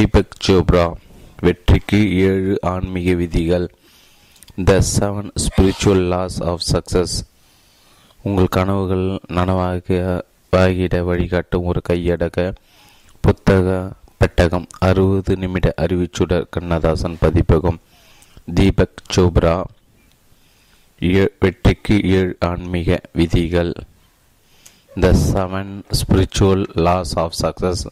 தீபக் சோப்ரா வெற்றிக்கு ஏழு ஆன்மீக விதிகள். The seven spiritual laws of success உங்கள் கனவுகள் நனவாக வாகிட வழிகாட்டும் ஒரு கையடக்க புத்தக பெட்டகம். அறுபது நிமிட அறிவிச்சுடர் கண்ணதாசன் பதிப்பகம். தீபக் சோப்ரா வெற்றிக்கு ஏழு ஆன்மீக விதிகள். The seven spiritual laws of success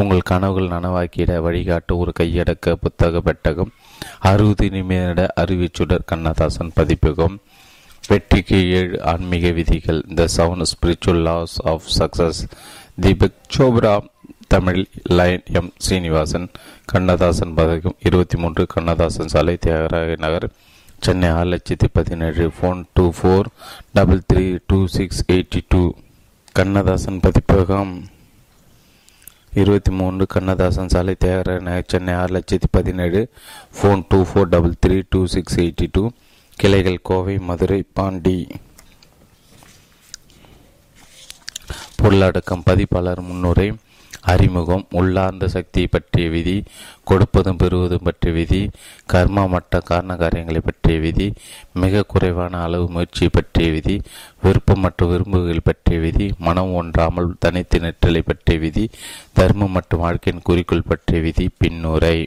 உங்கள் கனவுகள் நனவாக்கிட வழிகாட்டு ஒரு கையடக்க புத்தக பெட்டகம் அறுபது நிமிட அறிவிச்சுடர் கண்ணதாசன் பதிப்பகம் வெற்றிக்கு ஏழு ஆன்மீக விதிகள் the sound spiritual laws of success Deepak Chopra Tamil line M Srinivasan Kannadasan பதக்கம் இருபத்தி மூன்று கண்ணதாசன் சாலை தியாகராய நகர் சென்னை ஆறு லட்சத்தி பதினேழு phone two four double three two six eighty two Kannadasan பதிப்பகம். இருபத்தி மூன்று கண்ணதாசன் சாலை தியாகராய சென்னை ஆறு லட்சத்தி பதினேழு phone two four double three two six eighty two கிளைகள் கோவை மதுரை பாண்டி. பொருளடக்கம் பதிப்பாளர் முன்னுரை அறிமுகம் உள்ளார்ந்த சக்தி பற்றிய விதி கொடுப்பதும் பெறுவதும் பற்றிய விதி கர்மா மட்ட காரண காரியங்களை பற்றிய விதி மிக குறைவான அளவு முயற்சி பற்றிய விதி விருப்பம் மற்றும் விரும்புகள் பற்றிய விதி மனம் ஒன்றாமல் தனித்து நிற்றலை பற்றிய விதி தர்மம் மற்றும் வாழ்க்கையின் குறிக்கோள் பற்றிய விதி பின்னுரை.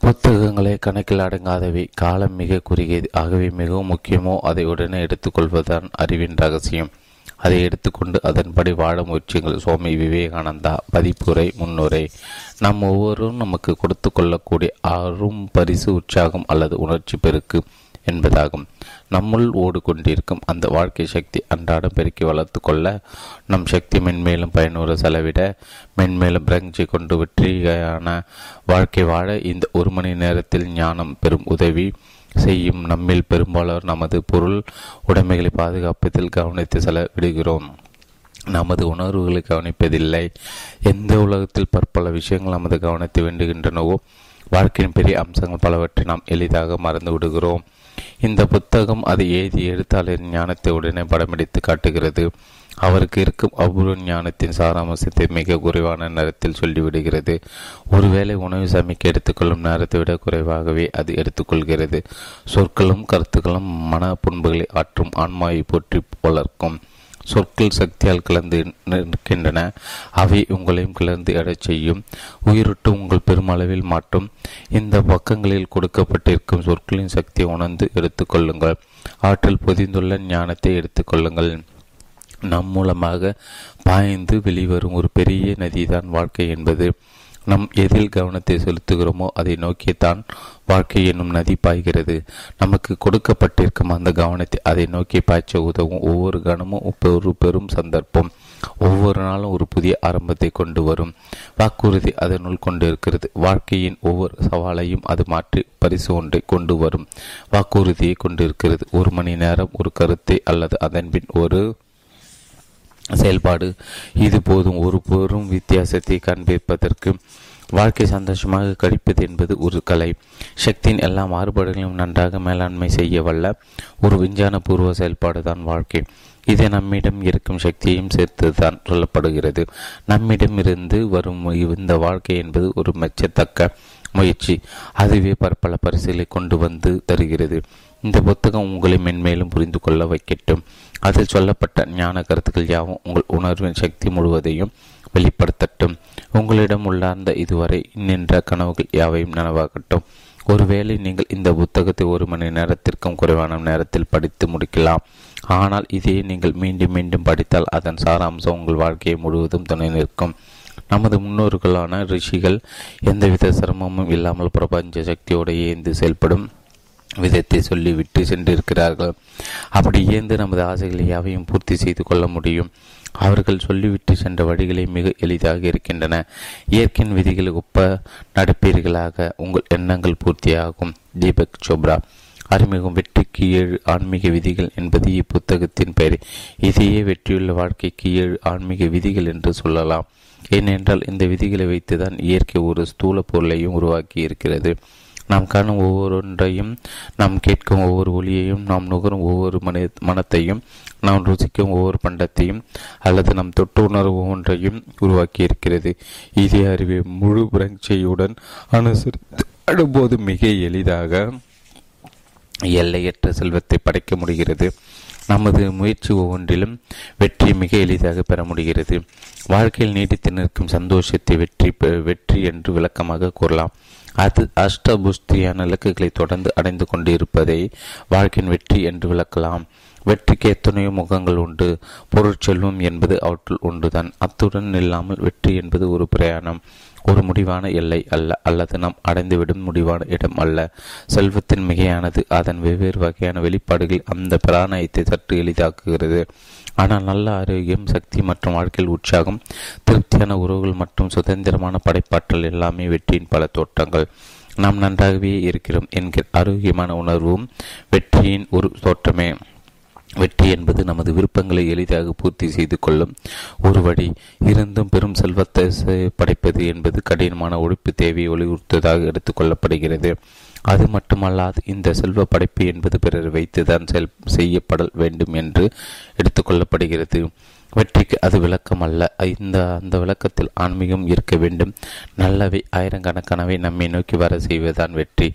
புத்தகங்களை கணக்கில் அடங்காதவை. காலம் மிக குறுகியது. ஆகவே மிகவும் முக்கியமோ அதை உடனே எடுத்துக்கொள்வதுதான் அறிவின் ரகசியம். அதை எடுத்துக்கொண்டு அதன்படி வாழ முயற்சிகள் சுவாமி விவேகானந்தா பதிப்புரை முன்னுரை. நாம் ஒவ்வொருவரும் நமக்கு கொடுத்து கொள்ளக்கூடிய அரும் பரிசு உற்சாகம் அல்லது உணர்ச்சி பெருக்கு என்பதாகும். நம்முள் ஓடிக்கொண்டிருக்கும் அந்த வாழ்க்கை சக்தி அன்றாடம் பெருக்கி வளர்த்து கொள்ள நம் சக்தி மென்மேலும் பயனுற செலவிட மென்மேலும் பிரஞ்சி கொண்டு வெற்றியான வாழ்க்கை வாழ இந்த ஒரு மணி நேரத்தில் ஞானம் பெறும் உதவி செய்யும் நம்மில் பெரும்பாலோர் நமது பொருள் உடைமைகளை பாதுகாப்பதில் கவனித்து செலவிடுகிறோம். நமது உணர்வுகளை கவனிப்பதில்லை. எந்த உலகத்தில் பற்பல விஷயங்கள் நமது கவனத்தை வேண்டுகின்றனவோ வாழ்க்கையின் பெரிய அம்சங்கள் பலவற்றை நாம் எளிதாக மறந்து விடுகிறோம். இந்த புத்தகம் அதை எழுதி எழுத்தாளரின் ஞானத்தை உடனே படமெடுத்து காட்டுகிறது. அவருக்கு இருக்கும் அபூர்வ ஞானத்தின் சாராம்சத்தை மிக குறைவான நேரத்தில் சொல்லிவிடுகிறது. ஒருவேளை உணவு சமைக்க எடுத்துக்கொள்ளும் நேரத்தை விட குறைவாகவே அது எடுத்துக்கொள்கிறது. சொற்களும் கருத்துக்களும் மன புண்புகளை ஆற்றும் ஆன்மாவை போற்றி வளர்க்கும் சொற்கள் சக்தியால் கலந்து நிற்கின்றன. அவை உங்களையும் கிளர்ந்து எடச் செய்யும். உயிரிட்டு உங்கள் பெருமளவில் மாற்றும். இந்த பக்கங்களில் கொடுக்கப்பட்டிருக்கும் சொற்களின் சக்தியை உணர்ந்து எடுத்துக்கொள்ளுங்கள். ஆற்றில் பொதிந்துள்ள ஞானத்தை எடுத்துக்கொள்ளுங்கள். நம் மூலமாக பாய்ந்து வெளிவரும் ஒரு பெரிய நதிதான் வாழ்க்கை என்பது. நம் எதில் கவனத்தை செலுத்துகிறோமோ அதை நோக்கித்தான் வாழ்க்கை என்னும் நதி பாய்கிறது. நமக்கு கொடுக்கப்பட்டிருக்கும் அந்த கவனத்தை அதை நோக்கி பாய்ச்ச உதவும் ஒவ்வொரு கணமும் ஒரு பெரும் சந்தர்ப்பம். ஒவ்வொரு நாளும் ஒரு புதிய ஆரம்பத்தை கொண்டு வரும். வாக்குறுதி அதனுள் கொண்டிருக்கிறது. வாழ்க்கையின் ஒவ்வொரு சவாலையும் அது மாற்றி பரிசு ஒன்றை கொண்டு வரும். வாக்குறுதியை கொண்டிருக்கிறது. ஒரு மணி நேரம் ஒரு கருத்தை அல்லது அதன்பின் ஒரு செயல்பாடு. இது போதும். ஒரு பெரும் வித்தியாசத்தை காண்பிப்பதற்கு வாழ்க்கை சந்தோஷமாக கழிப்பது என்பது ஒரு கலை. சக்தியின் எல்லா மாறுபாடுகளையும் நன்றாக மேலாண்மை செய்ய வல்ல ஒரு விஞ்ஞான பூர்வ செயல்பாடு தான் வாழ்க்கை. இது நம்மிடம் இருக்கும் சக்தியையும் சேர்த்து தான் சொல்லப்படுகிறது. நம்மிடம் இருந்து வரும் இந்த வாழ்க்கை என்பது ஒரு மெச்சத்தக்க முயற்சி. அதுவே பற்பல பரிசுகளை கொண்டு வந்து தருகிறது. இந்த புத்தகம் உங்களை மென்மேலும் புரிந்து கொள்ள வைக்கட்டும். அதில் சொல்லப்பட்ட ஞான கருத்துக்கள் யாவும் உங்கள் உணர்வின் சக்தி முழுவதையும் வெளிப்படுத்தட்டும். உங்களிடம் உள்ளார்ந்த இதுவரை நின்ற கனவுகள் யாவையும் நனவாகட்டும் ஒருவேளை நீங்கள் இந்த புத்தகத்தை ஒரு மணி நேரத்திற்கும் குறைவான நேரத்தில் படித்து முடிக்கலாம். ஆனால் இதையே நீங்கள் மீண்டும் மீண்டும் படித்தால் அதன் சாராம்சம் உங்கள் வாழ்க்கையை முழுவதும் துணை நிற்கும். நமது முன்னோர்களான ரிஷிகள் எந்தவித சிரமமும் இல்லாமல் பிரபஞ்ச சக்தியோடு ஏந்து செயல்படும் விதத்தை சொல்லிவிட்டு சென்றிருக்கிறார்கள். அப்படி இயந்து நமது ஆசைகளை யாவையும் பூர்த்தி செய்து கொள்ள முடியும். அவர்கள் சொல்லிவிட்டு சென்ற வழிகளை மிக எளிதாக இருக்கின்றன. இயற்கையின் விதிகள் ஒப்ப நடப்பீர்களாக உங்கள் எண்ணங்கள் பூர்த்தியாகும். தீபக் சோப்ரா. அறிமுகம் வெற்றிக்கு ஏழு ஆன்மீக விதிகள் என்பது இப்புத்தகத்தின் பெயர். இதையே வெற்றியுள்ள வாழ்க்கைக்கு ஏழு ஆன்மீக விதிகள் என்று சொல்லலாம். ஏனென்றால் இந்த விதிகளை வைத்துதான் இயற்கை ஒரு ஸ்தூல பொருளையும் உருவாக்கி இருக்கிறது நாம் காணும் ஒவ்வொன்றையும் நாம் கேட்கும் ஒவ்வொரு ஒளியையும் நாம் நுகரும் ஒவ்வொரு மன மனத்தையும் நாம் ருசிக்கும் ஒவ்வொரு பண்டத்தையும் அல்லது நம் தொட்டு உணர்வு ஒவ்வொன்றையும் உருவாக்கி இருக்கிறது இதே அறிவை முழு பிரங்சையுடன் அனுசரித்து அடும்போது மிக எளிதாக எல்லையற்ற செல்வத்தை படைக்க முடிகிறது. நமது முயற்சி ஒவ்வொன்றிலும் வெற்றி மிக எளிதாக பெற முடிகிறது. வாழ்க்கையில் நீடித்து நிற்கும் சந்தோஷத்தை வெற்றி வெற்றி என்று விளக்கமாக கூறலாம். அது அஷ்டபுஷ்டியான இலக்குகளை தொடர்ந்து அடைந்து கொண்டு இருப்பதை வாழ்க்கையின் வெற்றி என்று விளக்கலாம். வெற்றிக்கு எத்தனையோ முகங்கள் உண்டு. பொருட்செல்வம் என்பது அவற்றுள் ஒன்றுதான். அத்துடன் இல்லாமல் வெற்றி என்பது ஒரு பிரயாணம். ஒரு முடிவான எல்லை அல்ல அல்லது நாம் அடைந்துவிடும் முடிவான இடம் அல்ல. செல்வத்தின் மிகையானது அதன் வெவ்வேறு வகையான வெளிப்பாடுகள் அந்த பிராணயத்தை சற்று எளிதாக்குகிறது. ஆனால் நல்ல ஆரோக்கியம் சக்தி மற்றும் வாழ்க்கையில் உற்சாகம் திருப்தியான உறவுகள் மற்றும் சுதந்திரமான படைப்பாற்றல் எல்லாமே வெற்றியின் பல தோட்டங்கள் நாம் நன்றாகவே இருக்கிறோம் என்கிற ஆரோக்கியமான உணர்வும் வெற்றியின் ஒரு தோற்றமே. வெற்றி என்பது நமது விருப்பங்களை எளிதாக பூர்த்தி செய்து கொள்ளும் ஒரு வழி. இருந்தும் பெரும் செல்வத்தை படைப்பது என்பது கடினமான ஒழிப்பு தேவையை வலியுறுத்துவதாக எடுத்துக்கொள்ளப்படுகிறது அது மட்டுமல்லாது இந்த செல்வ படைப்பு என்பது பிறர் வைத்துதான் செல் செய்யப்பட வேண்டும் என்று எடுத்துக்கொள்ளப்படுகிறது வெற்றிக்கு அது விளக்கம் அல்ல இந்த அந்த விளக்கத்தில் ஆன்மீகம் இருக்க வேண்டும். நல்லவை ஆயிரக்கணக்கானவை நம்மை நோக்கி வர செய்வதுதான் வெற்றி.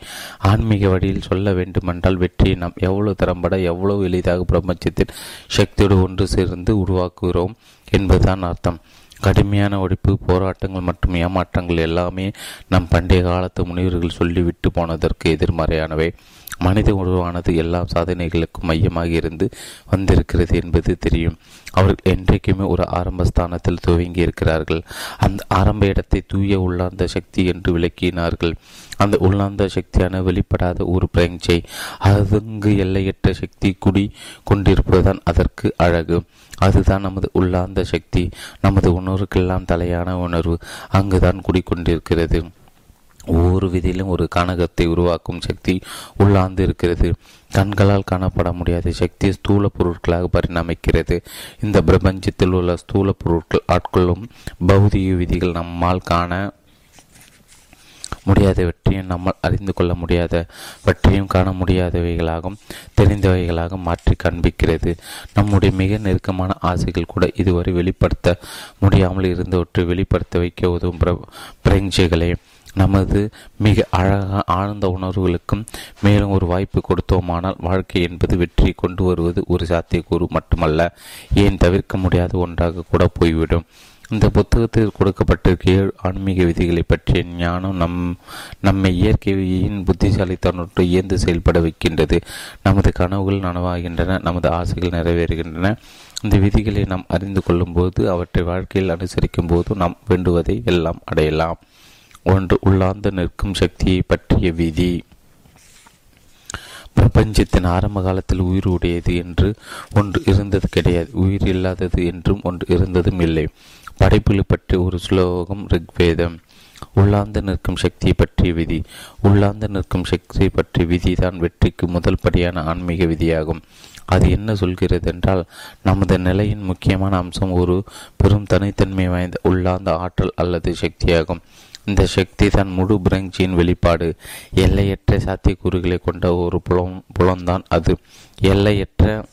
ஆன்மீக வழியில் சொல்ல வேண்டுமென்றால் வெற்றியை நாம் எவ்வளவு திறம்பட எவ்வளவு எளிதாக பிரபஞ்சத்தின் சக்தியோடு ஒன்று சேர்ந்து உருவாக்குகிறோம் என்பதுதான் அர்த்தம். கடுமையான ஒழிப்பு போராட்டங்கள் மற்றும் ஏமாற்றங்கள் எல்லாமே நம் பண்டைய காலத்து முனிவர்கள் சொல்லிவிட்டு போனதற்கு எதிர்மறையானவை. மனித உருவானது எல்லா சாதனைகளுக்கும் மையமாக இருந்து வந்திருக்கிறது என்பது தெரியும். அவர்கள் என்றைக்குமே ஒரு ஆரம்ப ஸ்தானத்தில் துவங்கி இருக்கிறார்கள் அந்த ஆரம்ப இடத்தை தூய உள்ளார்ந்த சக்தி என்று விளக்கினார்கள். அந்த உள்ளார்ந்த சக்தியான வெளிப்படாத ஒரு பிரஞ்சை அதுங்கு எல்லையற்ற சக்தி குடி கொண்டிருப்பதுதான் அதற்கு அழகு. அதுதான் நமது உள்ளார்ந்த சக்தி நமது உணர்வுக்கெல்லாம் தலையான உணர்வு. அங்குதான் குடிக்கொண்டிருக்கிறது. ஒவ்வொரு விதியிலும் ஒரு கனகத்தை உருவாக்கும் சக்தி உள்ளார்ந்து இருக்கிறது. கண்களால் காணப்பட முடியாத சக்தி ஸ்தூல பொருட்களாக பரிணமிக்கிறது. இந்த பிரபஞ்சத்தில் உள்ள ஸ்தூல பொருட்கள் ஆட்கொள்ளும் பௌதிக விதிகள் நம்மால் காண முடியாதவற்றையும் நம்மால் அறிந்து கொள்ள முடியாதவற்றையும் காண முடியாதவைகளாகவும் தெரிந்தவைகளாக மாற்றி காண்பிக்கிறது. நம்முடைய மிக நெருக்கமான ஆசைகள் கூட இதுவரை வெளிப்படுத்த முடியாமல் இருந்தவற்றை வெளிப்படுத்த வைக்க உதவும் பிரஞ்சைகளே நமது மிக அழகாக ஆழ்ந்த உணர்வுகளுக்கும் மேலும் ஒரு வாய்ப்பு கொடுத்தோமானால் வாழ்க்கை என்பது வெற்றி கொண்டு வருவது ஒரு சாத்தியக்கூறு மட்டுமல்ல. ஏன் தவிர்க்க முடியாத ஒன்றாக கூட போய்விடும். இந்த புத்தகத்தில் கொடுக்கப்பட்டிருக்க ஏழு ஆன்மீக விதிகளை பற்றிய ஞானம் நம் நம்மை இயற்கையின் புத்திசாலித்தனோடு இயந்து செயல்பட வைக்கின்றது. நமது கனவுகள் நனவாகின்றன நமது ஆசைகள் நிறைவேறுகின்றன. இந்த விதிகளை நாம் அறிந்து கொள்ளும் போது அவற்றை வாழ்க்கையில் அனுசரிக்கும் போது நாம் வேண்டுவதை எல்லாம் அடையலாம். ஒன்று உள்ளார்ந்து நிற்கும் சக்தியை பற்றிய விதி. பிரபஞ்சத்தின் ஆரம்ப காலத்தில் உயிர் உடையது என்று ஒன்று இருந்தது கிடையாது. உயிர் இல்லாதது என்றும் ஒன்று இருந்ததும் இல்லை. படைப்புகளை பற்றி ஒரு ஸ்லோகம் ரிக்வேதம். உள்ளார்ந்து நிற்கும் சக்தியை பற்றிய விதி. உள்ளார்ந்து நிற்கும் சக்தியை பற்றிய விதிதான் வெற்றிக்கு முதல் படியான ஆன்மீக விதியாகும். அது என்ன சொல்கிறது என்றால் நமது நிலையின் முக்கியமான அம்சம் ஒரு பெரும் தனித்தன்மை வாய்ந்த உள்ளார்ந்த ஆற்றல் அல்லது சக்தியாகும். இந்த சக்தி தான் முழு பிரங்சியின் வெளிப்பாடு. எல்லையற்ற சாத்தியக்கூறுகளை கொண்ட ஒரு புலம் புலம்தான் அது. எல்லையற்ற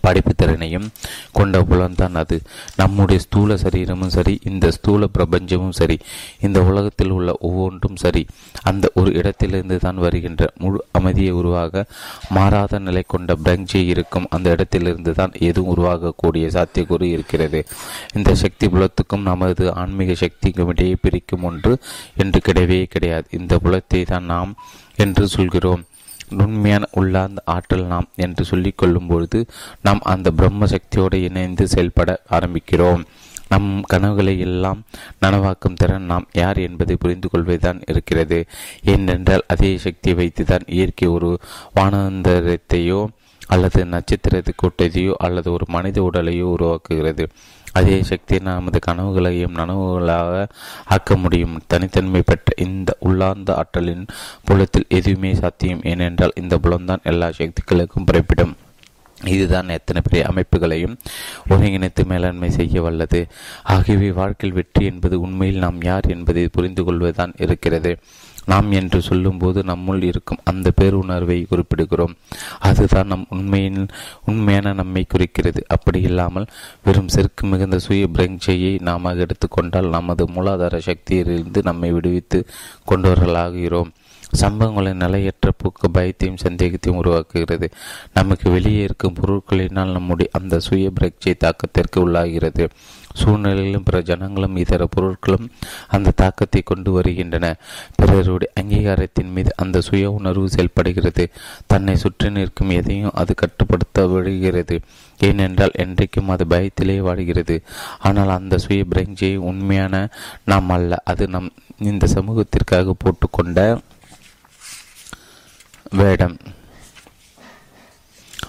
படிப்பு திறனையும் கொண்ட புலன்தான் அது. நம்முடைய ஸ்தூல சரீரமும் சரி இந்த ஸ்தூல பிரபஞ்சமும் சரி இந்த உலகத்தில் உள்ள ஒவ்வொன்றும் சரி அந்த ஒரு இடத்திலிருந்து தான் வருகின்ற முழு அமைதியை உருவாக மாறாத நிலை கொண்ட பிரஞ்சை இருக்கும். அந்த இடத்திலிருந்து தான் எதுவும் உருவாகக்கூடிய சாத்தியக்கூறு இருக்கிறது. இந்த சக்தி புலத்துக்கும் நமது ஆன்மீக சக்திக்கும் இடையே பிரிக்கும் ஒன்று என்று கிடையவே கிடையாது. இந்த புலத்தை தான் நாம் என்று சொல்கிறோம். நுண்மையான உள்ளார்ந்த ஆற்றல் நாம் என்று சொல்லிக் கொள்ளும் பொழுது நாம் அந்த பிரம்ம சக்தியோடு இணைந்து செயல்பட ஆரம்பிக்கிறோம். நம் கனவுகளை எல்லாம் நனவாக்கும் திறன் நாம் யார் என்பதை புரிந்து கொள்வதுதான் இருக்கிறது. ஏனென்றால் அதே சக்தியை வைத்துதான் இயற்கை ஒரு வானந்தரத்தையோ அல்லது நட்சத்திரத்தை கூட்டத்தையோ அல்லது ஒரு மனித உடலையோ உருவாக்குகிறது. அதே சக்தி நமது கனவுகளையும் நனவுகளாக ஆக்க முடியும். தனித்தன்மை பெற்ற இந்த உள்ளார்ந்த ஆற்றலின் புலத்தில் எதுவுமே சாத்தியம். ஏனென்றால் இந்த புலம்தான் எல்லா சக்திகளுக்கும் பிறப்பிடும். இதுதான் எத்தனை பெரிய அமைப்புகளையும் ஒருங்கிணைத்து மேலாண்மை செய்ய வல்லது. ஆகியவை வாழ்க்கையில் வெற்றி என்பது உண்மையில் நாம் யார் என்பதை புரிந்து கொள்வதுதான் இருக்கிறது. நாம் என்று சொல்லும்போது நம்முள் இருக்கும் அந்த பேருணர்வை குறிப்பிடுகிறோம். அதுதான் நம் உண்மையின் உண்மையான நம்மை குறிக்கிறது. அப்படி இல்லாமல் வெறும் செருக்கு மிகுந்த சுய பிரங்சையை நாம் எடுத்துக்கொண்டால் நமது மூலாதார சக்தியிலிருந்து நம்மை விடுவித்து கொண்டவர்களாகிறோம். சம்பவங்களை நிலையற்ற போக்கு பயத்தையும் சந்தேகத்தையும் உருவாக்குகிறது. நமக்கு வெளியே இருக்கும் பொருட்களினால் நம்முடைய அந்த சுய பிரக்சை தாக்கத்திற்கு உள்ளாகிறது. சூழ்நிலையிலும் பிற ஜனங்களும் இதர பொருட்களும் அந்த தாக்கத்தை கொண்டு வருகின்றன. பிறருடைய அங்கீகாரத்தின் மீது அந்த சுய உணர்வு செயல்படுகிறது. தன்னை சுற்றி நிற்கும் எதையும் அது கட்டுப்படுத்த விடுகிறது ஏனென்றால் என்றைக்கும் அது பயத்திலே வாடுகிறது ஆனால் அந்த சுய பிரஞ்சை உண்மையான நாம் அல்ல அது நம் இந்த சமூகத்திற்காக போட்டுக்கொண்ட வேடம்.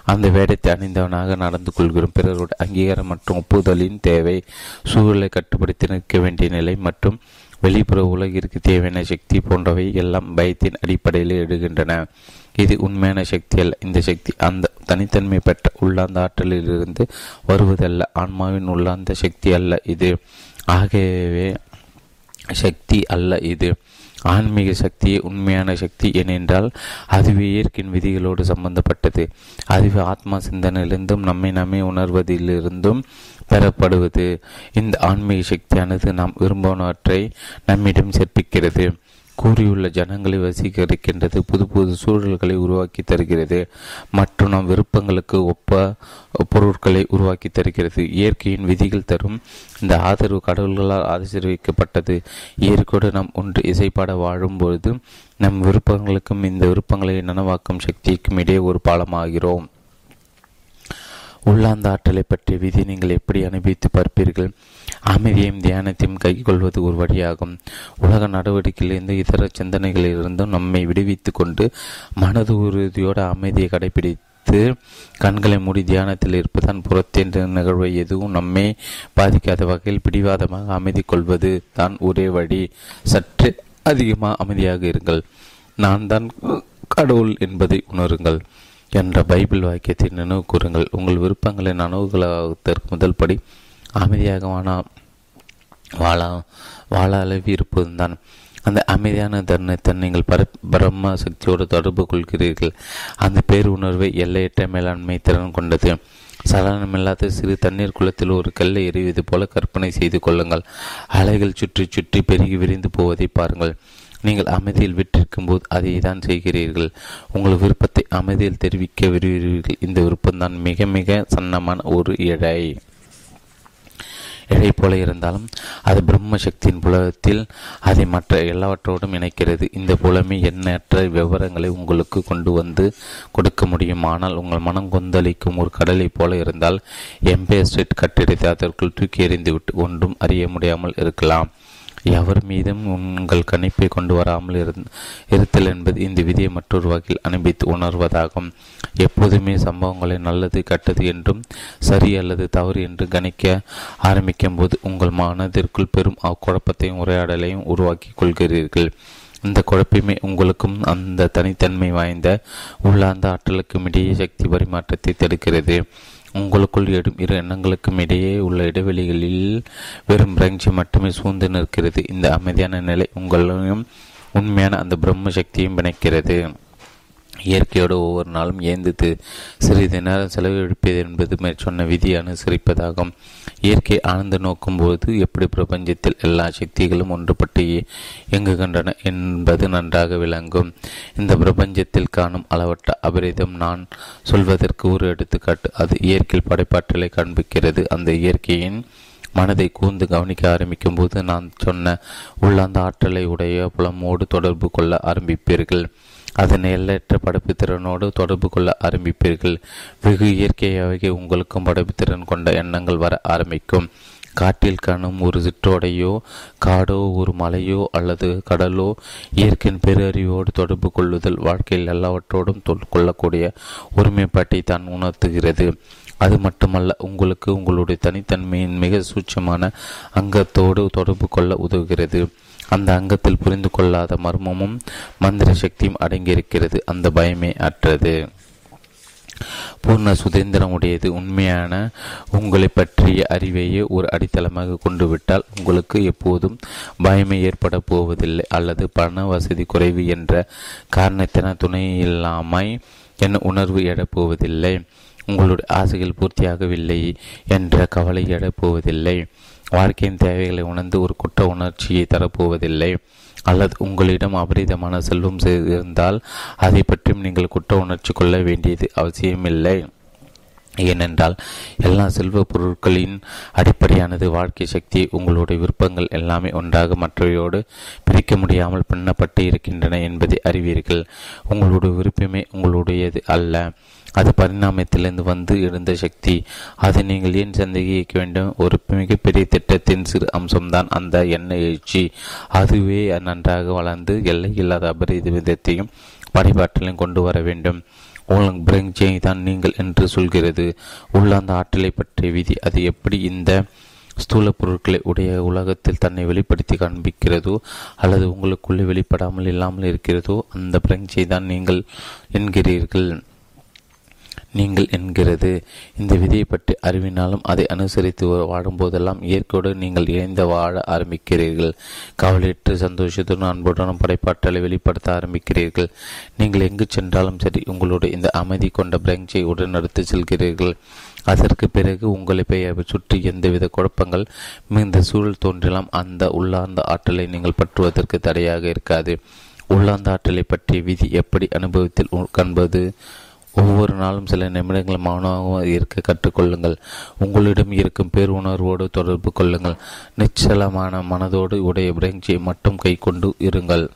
அந்த வேடத்தை அணிந்தவனாக நடந்து கொள்கிறோம். பிறருடைய அங்கீகாரம் மற்றும் ஒப்புதலின் தேவை சூழலை கட்டுப்படுத்தி நிற்க வேண்டிய நிலை மற்றும் வெளிப்புற உலகிற்கு தேவையான சக்தி போன்றவை எல்லாம் பயத்தின் அடிப்படையில் எடுகின்றன இது உண்மையான சக்தி அல்ல. இந்த சக்தி அந்த தனித்தன்மை பெற்ற உள்ளாந்த ஆற்றலிலிருந்து வருவதல்ல. ஆன்மாவின் உள்ளாந்த சக்தி அல்ல இது. ஆகவே சக்தி அல்ல இது. ஆன்மீக சக்தியே உண்மையான சக்தி ஏனென்றால் அதுவே இயற்கையின் விதிகளோடு சம்பந்தப்பட்டது. அதுவே ஆத்மா சிந்தனையிலிருந்தும் நம்மை நம்மை உணர்வதிலிருந்தும் பெறப்படுவது. இந்த ஆன்மீக சக்தியானது நாம் விரும்புவனவற்றை நம்மிடம் சேர்ப்பிக்கிறது. கூறியுள்ள ஜனங்களை வசீகரிக்கின்றது புது புது சூழல்களை உருவாக்கி தருகிறது மற்றும் நம் விருப்பங்களுக்கு ஒப்ப பொருட்களை உருவாக்கி தருகிறது. இயற்கையின் விதிகள் தரும். இந்த ஆதரவு கடவுள்களால் ஆசீர்விக்கப்பட்டது. இயற்கையோடு நாம் ஒன்று இசைப்பாட வாழும்பொழுது நம் விருப்பங்களுக்கும் இந்த விருப்பங்களை நனவாக்கும் சக்திக்கும் இடையே ஒரு பாலமாகிறோம். உள்ளாந்த ஆற்றலை பற்றிய விதி நீங்கள் எப்படி அனுபவித்து பார்ப்பீர்கள்? அமைதியையும் தியானத்தையும் கைக்கொள்வது ஒரு வழியாகும். உலக நடவடிக்கையிலிருந்து இதர சிந்தனைகளிலிருந்தும் நம்மை விடுவித்து கொண்டு மனது உறுதியோடு அமைதியை கடைபிடித்து கண்களை மூடி தியானத்தில் இருப்பதான் புறத்தென்ற நிகழ்வை எதுவும் நம்மை பாதிக்காத வகையில் பிடிவாதமாக அமைதி கொள்வது தான் ஒரே வழி. சற்று அதிகமாக அமைதியாக இருங்கள். நான் தான் கடவுள் என்பதை உணருங்கள். என்ற பைபிள் வாக்கியத்தை நினைவு கூறுங்கள். உங்கள் விருப்பங்களை நனவுகளாவதற்கு முதல் படி அமைதியாக வாழ வாழ வாழ அளவி இருப்பதுதான் அந்த அமைதியான தருணத்தை நீங்கள் பர பிரம்ம சக்தியோடு தொடர்பு கொள்கிறீர்கள். அந்த பேருணர்வை எல்லையற்ற மேலாண்மை திறன் கொண்டது. சலனமில்லாத சிறு தண்ணீர் குளத்தில் ஒரு கல்லை எறிவது போல கற்பனை செய்து கொள்ளுங்கள். அலைகள் சுற்றி சுற்றி பெருகி விரிந்து போவதை பாருங்கள். நீங்கள் அமைதியில் விட்டிருக்கும் போது அதை தான் செய்கிறீர்கள். உங்கள் விருப்பத்தை அமைதியில் தெரிவிக்க விரும்புகிறீர்கள். இந்த விருப்பம்தான் மிக மிக சன்னமான ஒரு இழை இழை போல இருந்தாலும் அது பிரம்ம சக்தியின் புலத்தில் அதை மற்ற எல்லாவற்றோடும் இணைக்கிறது. இந்த புலமை எண்ணற்ற விவரங்களை உங்களுக்கு கொண்டு வந்து கொடுக்க முடியும். ஆனால் உங்கள் மனம் கொந்தளிக்கும் ஒரு கடலை போல இருந்தால் எம்பே ஸ்ட்ரீட் கட்டிடத்தை அதற்குள் தூக்கி எறிந்துவிட்டு ஒன்றும் அறிய முடியாமல் இருக்கலாம். எவர் மீதும் உங்கள் கணிப்பை கொண்டு வராமல் இருத்தல் என்பது இந்த விதியை மற்றொரு வகையில் அனுபவித்து உணர்வதாகும். எப்போதுமே சம்பவங்களை நல்லது கெட்டது என்றும் சரி அல்லது தவறு என்று கணிக்க ஆரம்பிக்கும் போது உங்கள் மனதிற்குள் பெரும் குழப்பத்தையும் உரையாடலையும் உருவாக்கி கொள்கிறீர்கள். இந்த குழப்பமே உங்களுக்கும் அந்த தனித்தன்மை வாய்ந்த உள்ளார்ந்த ஆற்றலுக்கும் இடையே சக்தி பரிமாற்றத்தை தடுக்கிறது. உங்களுக்குள் எடும் இரு எண்ணங்களுக்கும் இடையே உள்ள இடைவெளிகளில் வெறும் பிரஞ்சி மட்டுமே சூழ்ந்து நிற்கிறது. இந்த அமைதியான நிலை உங்களையும் உண்மையான அந்த பிரம்ம சக்தியும் பிணைக்கிறது. இயற்கையோடு ஒவ்வொரு நாளும் ஏந்தித்து சிறிது நேரம் செலவழிப்பது என்பது மேற்சொன்ன விதி அனுசரிப்பதாகும் இயற்கை ஆழ்ந்து நோக்கும்போது எப்படி பிரபஞ்சத்தில் எல்லா சக்திகளும் ஒன்றுபட்டு இயங்குகின்றன என்பது நன்றாக விளங்கும். இந்த பிரபஞ்சத்தில் காணும் அளவற்ற அபரிதம் நான் சொல்வதற்கு ஒரு எடுத்துக்காட்டு. அது இயற்கையில் படைப்பாற்றலை காண்பிக்கிறது. அந்த இயற்கையின் மனதை கூர்ந்து கவனிக்க ஆரம்பிக்கும் போது நான் சொன்ன உள்ளாந்த ஆற்றலை உடைய புலமோடு தொடர்பு கொள்ள ஆரம்பிப்பீர்கள். அதன் எல்லையற்ற படைப்பு திறனோடு தொடர்பு கொள்ள ஆரம்பிப்பீர்கள். வெகு இயற்கையாகவே உங்களுக்கும் படைப்பு திறன் கொண்ட எண்ணங்கள் வர ஆரம்பிக்கும். காட்டில் காணும் ஒரு சிற்றோடையோ காடோ ஒரு மலையோ அல்லது கடலோ இயற்கையின் பேரறிவோடு தொடர்பு கொள்ளுதல் வாழ்க்கையில் எல்லாவற்றோடும் கொள்ளக்கூடிய ஒருமைப்பாட்டை தான் உணர்த்துகிறது. அது மட்டுமல்ல உங்களுக்கு உங்களுடைய தனித்தன்மையின் மிக சூட்சமான அங்கத்தோடு தொடர்பு கொள்ள உதவுகிறது. அந்த அங்கத்தில் புரிந்து கொள்ளாத மர்மமும் மந்திர சக்தியும் அடங்கியிருக்கிறது. அந்த பயமே அற்றது. பூர்ண சுதந்திரம் உடையது உண்மையான உங்களை பற்றிய அறிவையே ஒரு அடித்தளமாக கொண்டுவிட்டால் உங்களுக்கு எப்போதும் பயமே ஏற்பட போவதில்லை. அல்லது பண வசதி குறைவு என்ற காரணத்தின துணை இல்லாமல் என் உணர்வு எழப்போவதில்லை. உங்களுடைய ஆசைகள் பூர்த்தியாகவில்லை என்ற கவலை எழப்போவதில்லை. வாழ்க்கையின் தேவைகளை உணர்ந்து ஒரு குற்ற உணர்ச்சியை தரப்போவதில்லை. அல்லது உங்களிடம் அபரிதமான செல்வம் இருந்தால் அதை பற்றியும் நீங்கள் குற்ற உணர்ச்சி கொள்ள வேண்டியது அவசியமில்லை. ஏனென்றால் எல்லா செல்வ பொருட்களின் அடிப்படையானது வாழ்க்கை சக்தி உங்களுடைய விருப்பங்கள் எல்லாமே ஒன்றாக மற்றவையோடு பிரிக்க முடியாமல் பின்னப்பட்டு இருக்கின்றன என்பதை அறிவீர்கள். உங்களுடைய விருப்பமே உங்களுடையது அல்ல. அது பரிணாமத்திலிருந்து வந்து எழுந்த சக்தி. அதை நீங்கள் ஏன் சந்தேகிக்க வேண்டும்? ஒரு மிகப்பெரிய திட்டத்தின் சிறு அம்சம்தான் அந்த எண்ணெய் எழுச்சி. அதுவே நன்றாக வளர்ந்து எல்லை இல்லாத அபரித விதத்தையும் படைப்பாற்றலையும் கொண்டு வர வேண்டும். உலகம் பிரங்ஜை தான் நீங்கள் என்று சொல்கிறது. உள்ளாந்த ஆற்றலை பற்றிய விதி. அது எப்படி இந்த ஸ்தூல பொருட்களை உடைய உலகத்தில் தன்னை வெளிப்படுத்தி காண்பிக்கிறதோ அல்லது உங்களுக்குள்ளே வெளிப்படாமல் இல்லாமல் இருக்கிறதோ அந்த பிரங்ஜை தான் நீங்கள் என்கிறீர்கள். நீங்கள் என்கிறது. இந்த விதியை பற்றி அறிவினாலும் அதை அனுசரித்து வாடும்போதெல்லாம் இயற்கையோடு நீங்கள் இணைந்து வாழ ஆரம்பிக்கிறீர்கள். கவலையற்று சந்தோஷத்துடன் அன்புடனும் படைப்பாற்றலை வெளிப்படுத்த ஆரம்பிக்கிறீர்கள். நீங்கள் எங்கு சென்றாலும் சரி உங்களுடைய இந்த அமைதி கொண்ட பிரஞ்சை உடன் எடுத்து செல்கிறீர்கள். அதற்கு பிறகு உங்களை பெயர் சுற்றி எந்தவித குழப்பங்கள் மிகுந்த சூழல் தோன்றலாம். அந்த உள்ளார்ந்த ஆற்றலை நீங்கள் பற்றுவதற்கு தடையாக இருக்காது. உள்ளார்ந்த ஆற்றலை பற்றிய விதி எப்படி அனுபவத்தில் காண்பது? ஒவ்வொரு நாளும் சில நிமிடங்கள் மௌனமாக இருக்க கற்றுக்கொள்ளுங்கள். உங்களிடம் இருக்கும் பேருணர்வோடு தொடர்பு கொள்ளுங்கள். நிச்சலமான மனதோடு உடைய பிரெஞ்சியை மட்டும் கை கொண்டு இருங்கள்.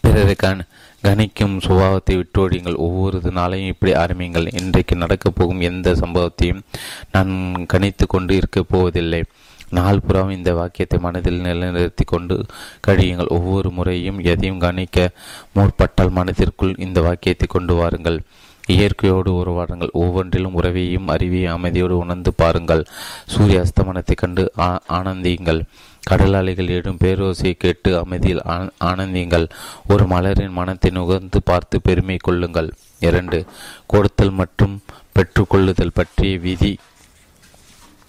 பிறரை கண் கணிக்கும் சுபாவத்தை விட்டோடிங்கள் ஒவ்வொரு நாளையும் இப்படி ஆரம்பியுங்கள். இன்றைக்கு நடக்கப் போகும் எந்த சம்பவத்தையும் நான் கணித்து கொண்டு இருக்கப் போவதில்லை. நாள்புறம் இந்த வாக்கியத்தை மனதில் நிலைநிறுத்தி கொண்டு கழியுங்கள். ஒவ்வொரு முறையும் எதையும் கணிக்க முற்பட்டால் மனதிற்குள் இந்த வாக்கியத்தை கொண்டு வாருங்கள். இயற்கையோடு உருவாருங்கள் ஒவ்வொன்றிலும் உறவையும் அறிவையும் அமைதியோடு உணர்ந்து பாருங்கள். சூரிய அஸ்தமனத்தை கண்டு ஆனந்தியுங்கள். கடலாளிகள் எடும் பேரோசையை கேட்டு அமைதியில் ஆனந்தியுங்கள். ஒரு மலரின் மனத்தை நுகர்ந்து பார்த்து பெருமை கொள்ளுங்கள். இரண்டு கொடுத்தல் மற்றும் பெற்றுக்கொள்ளுதல் பற்றிய விதி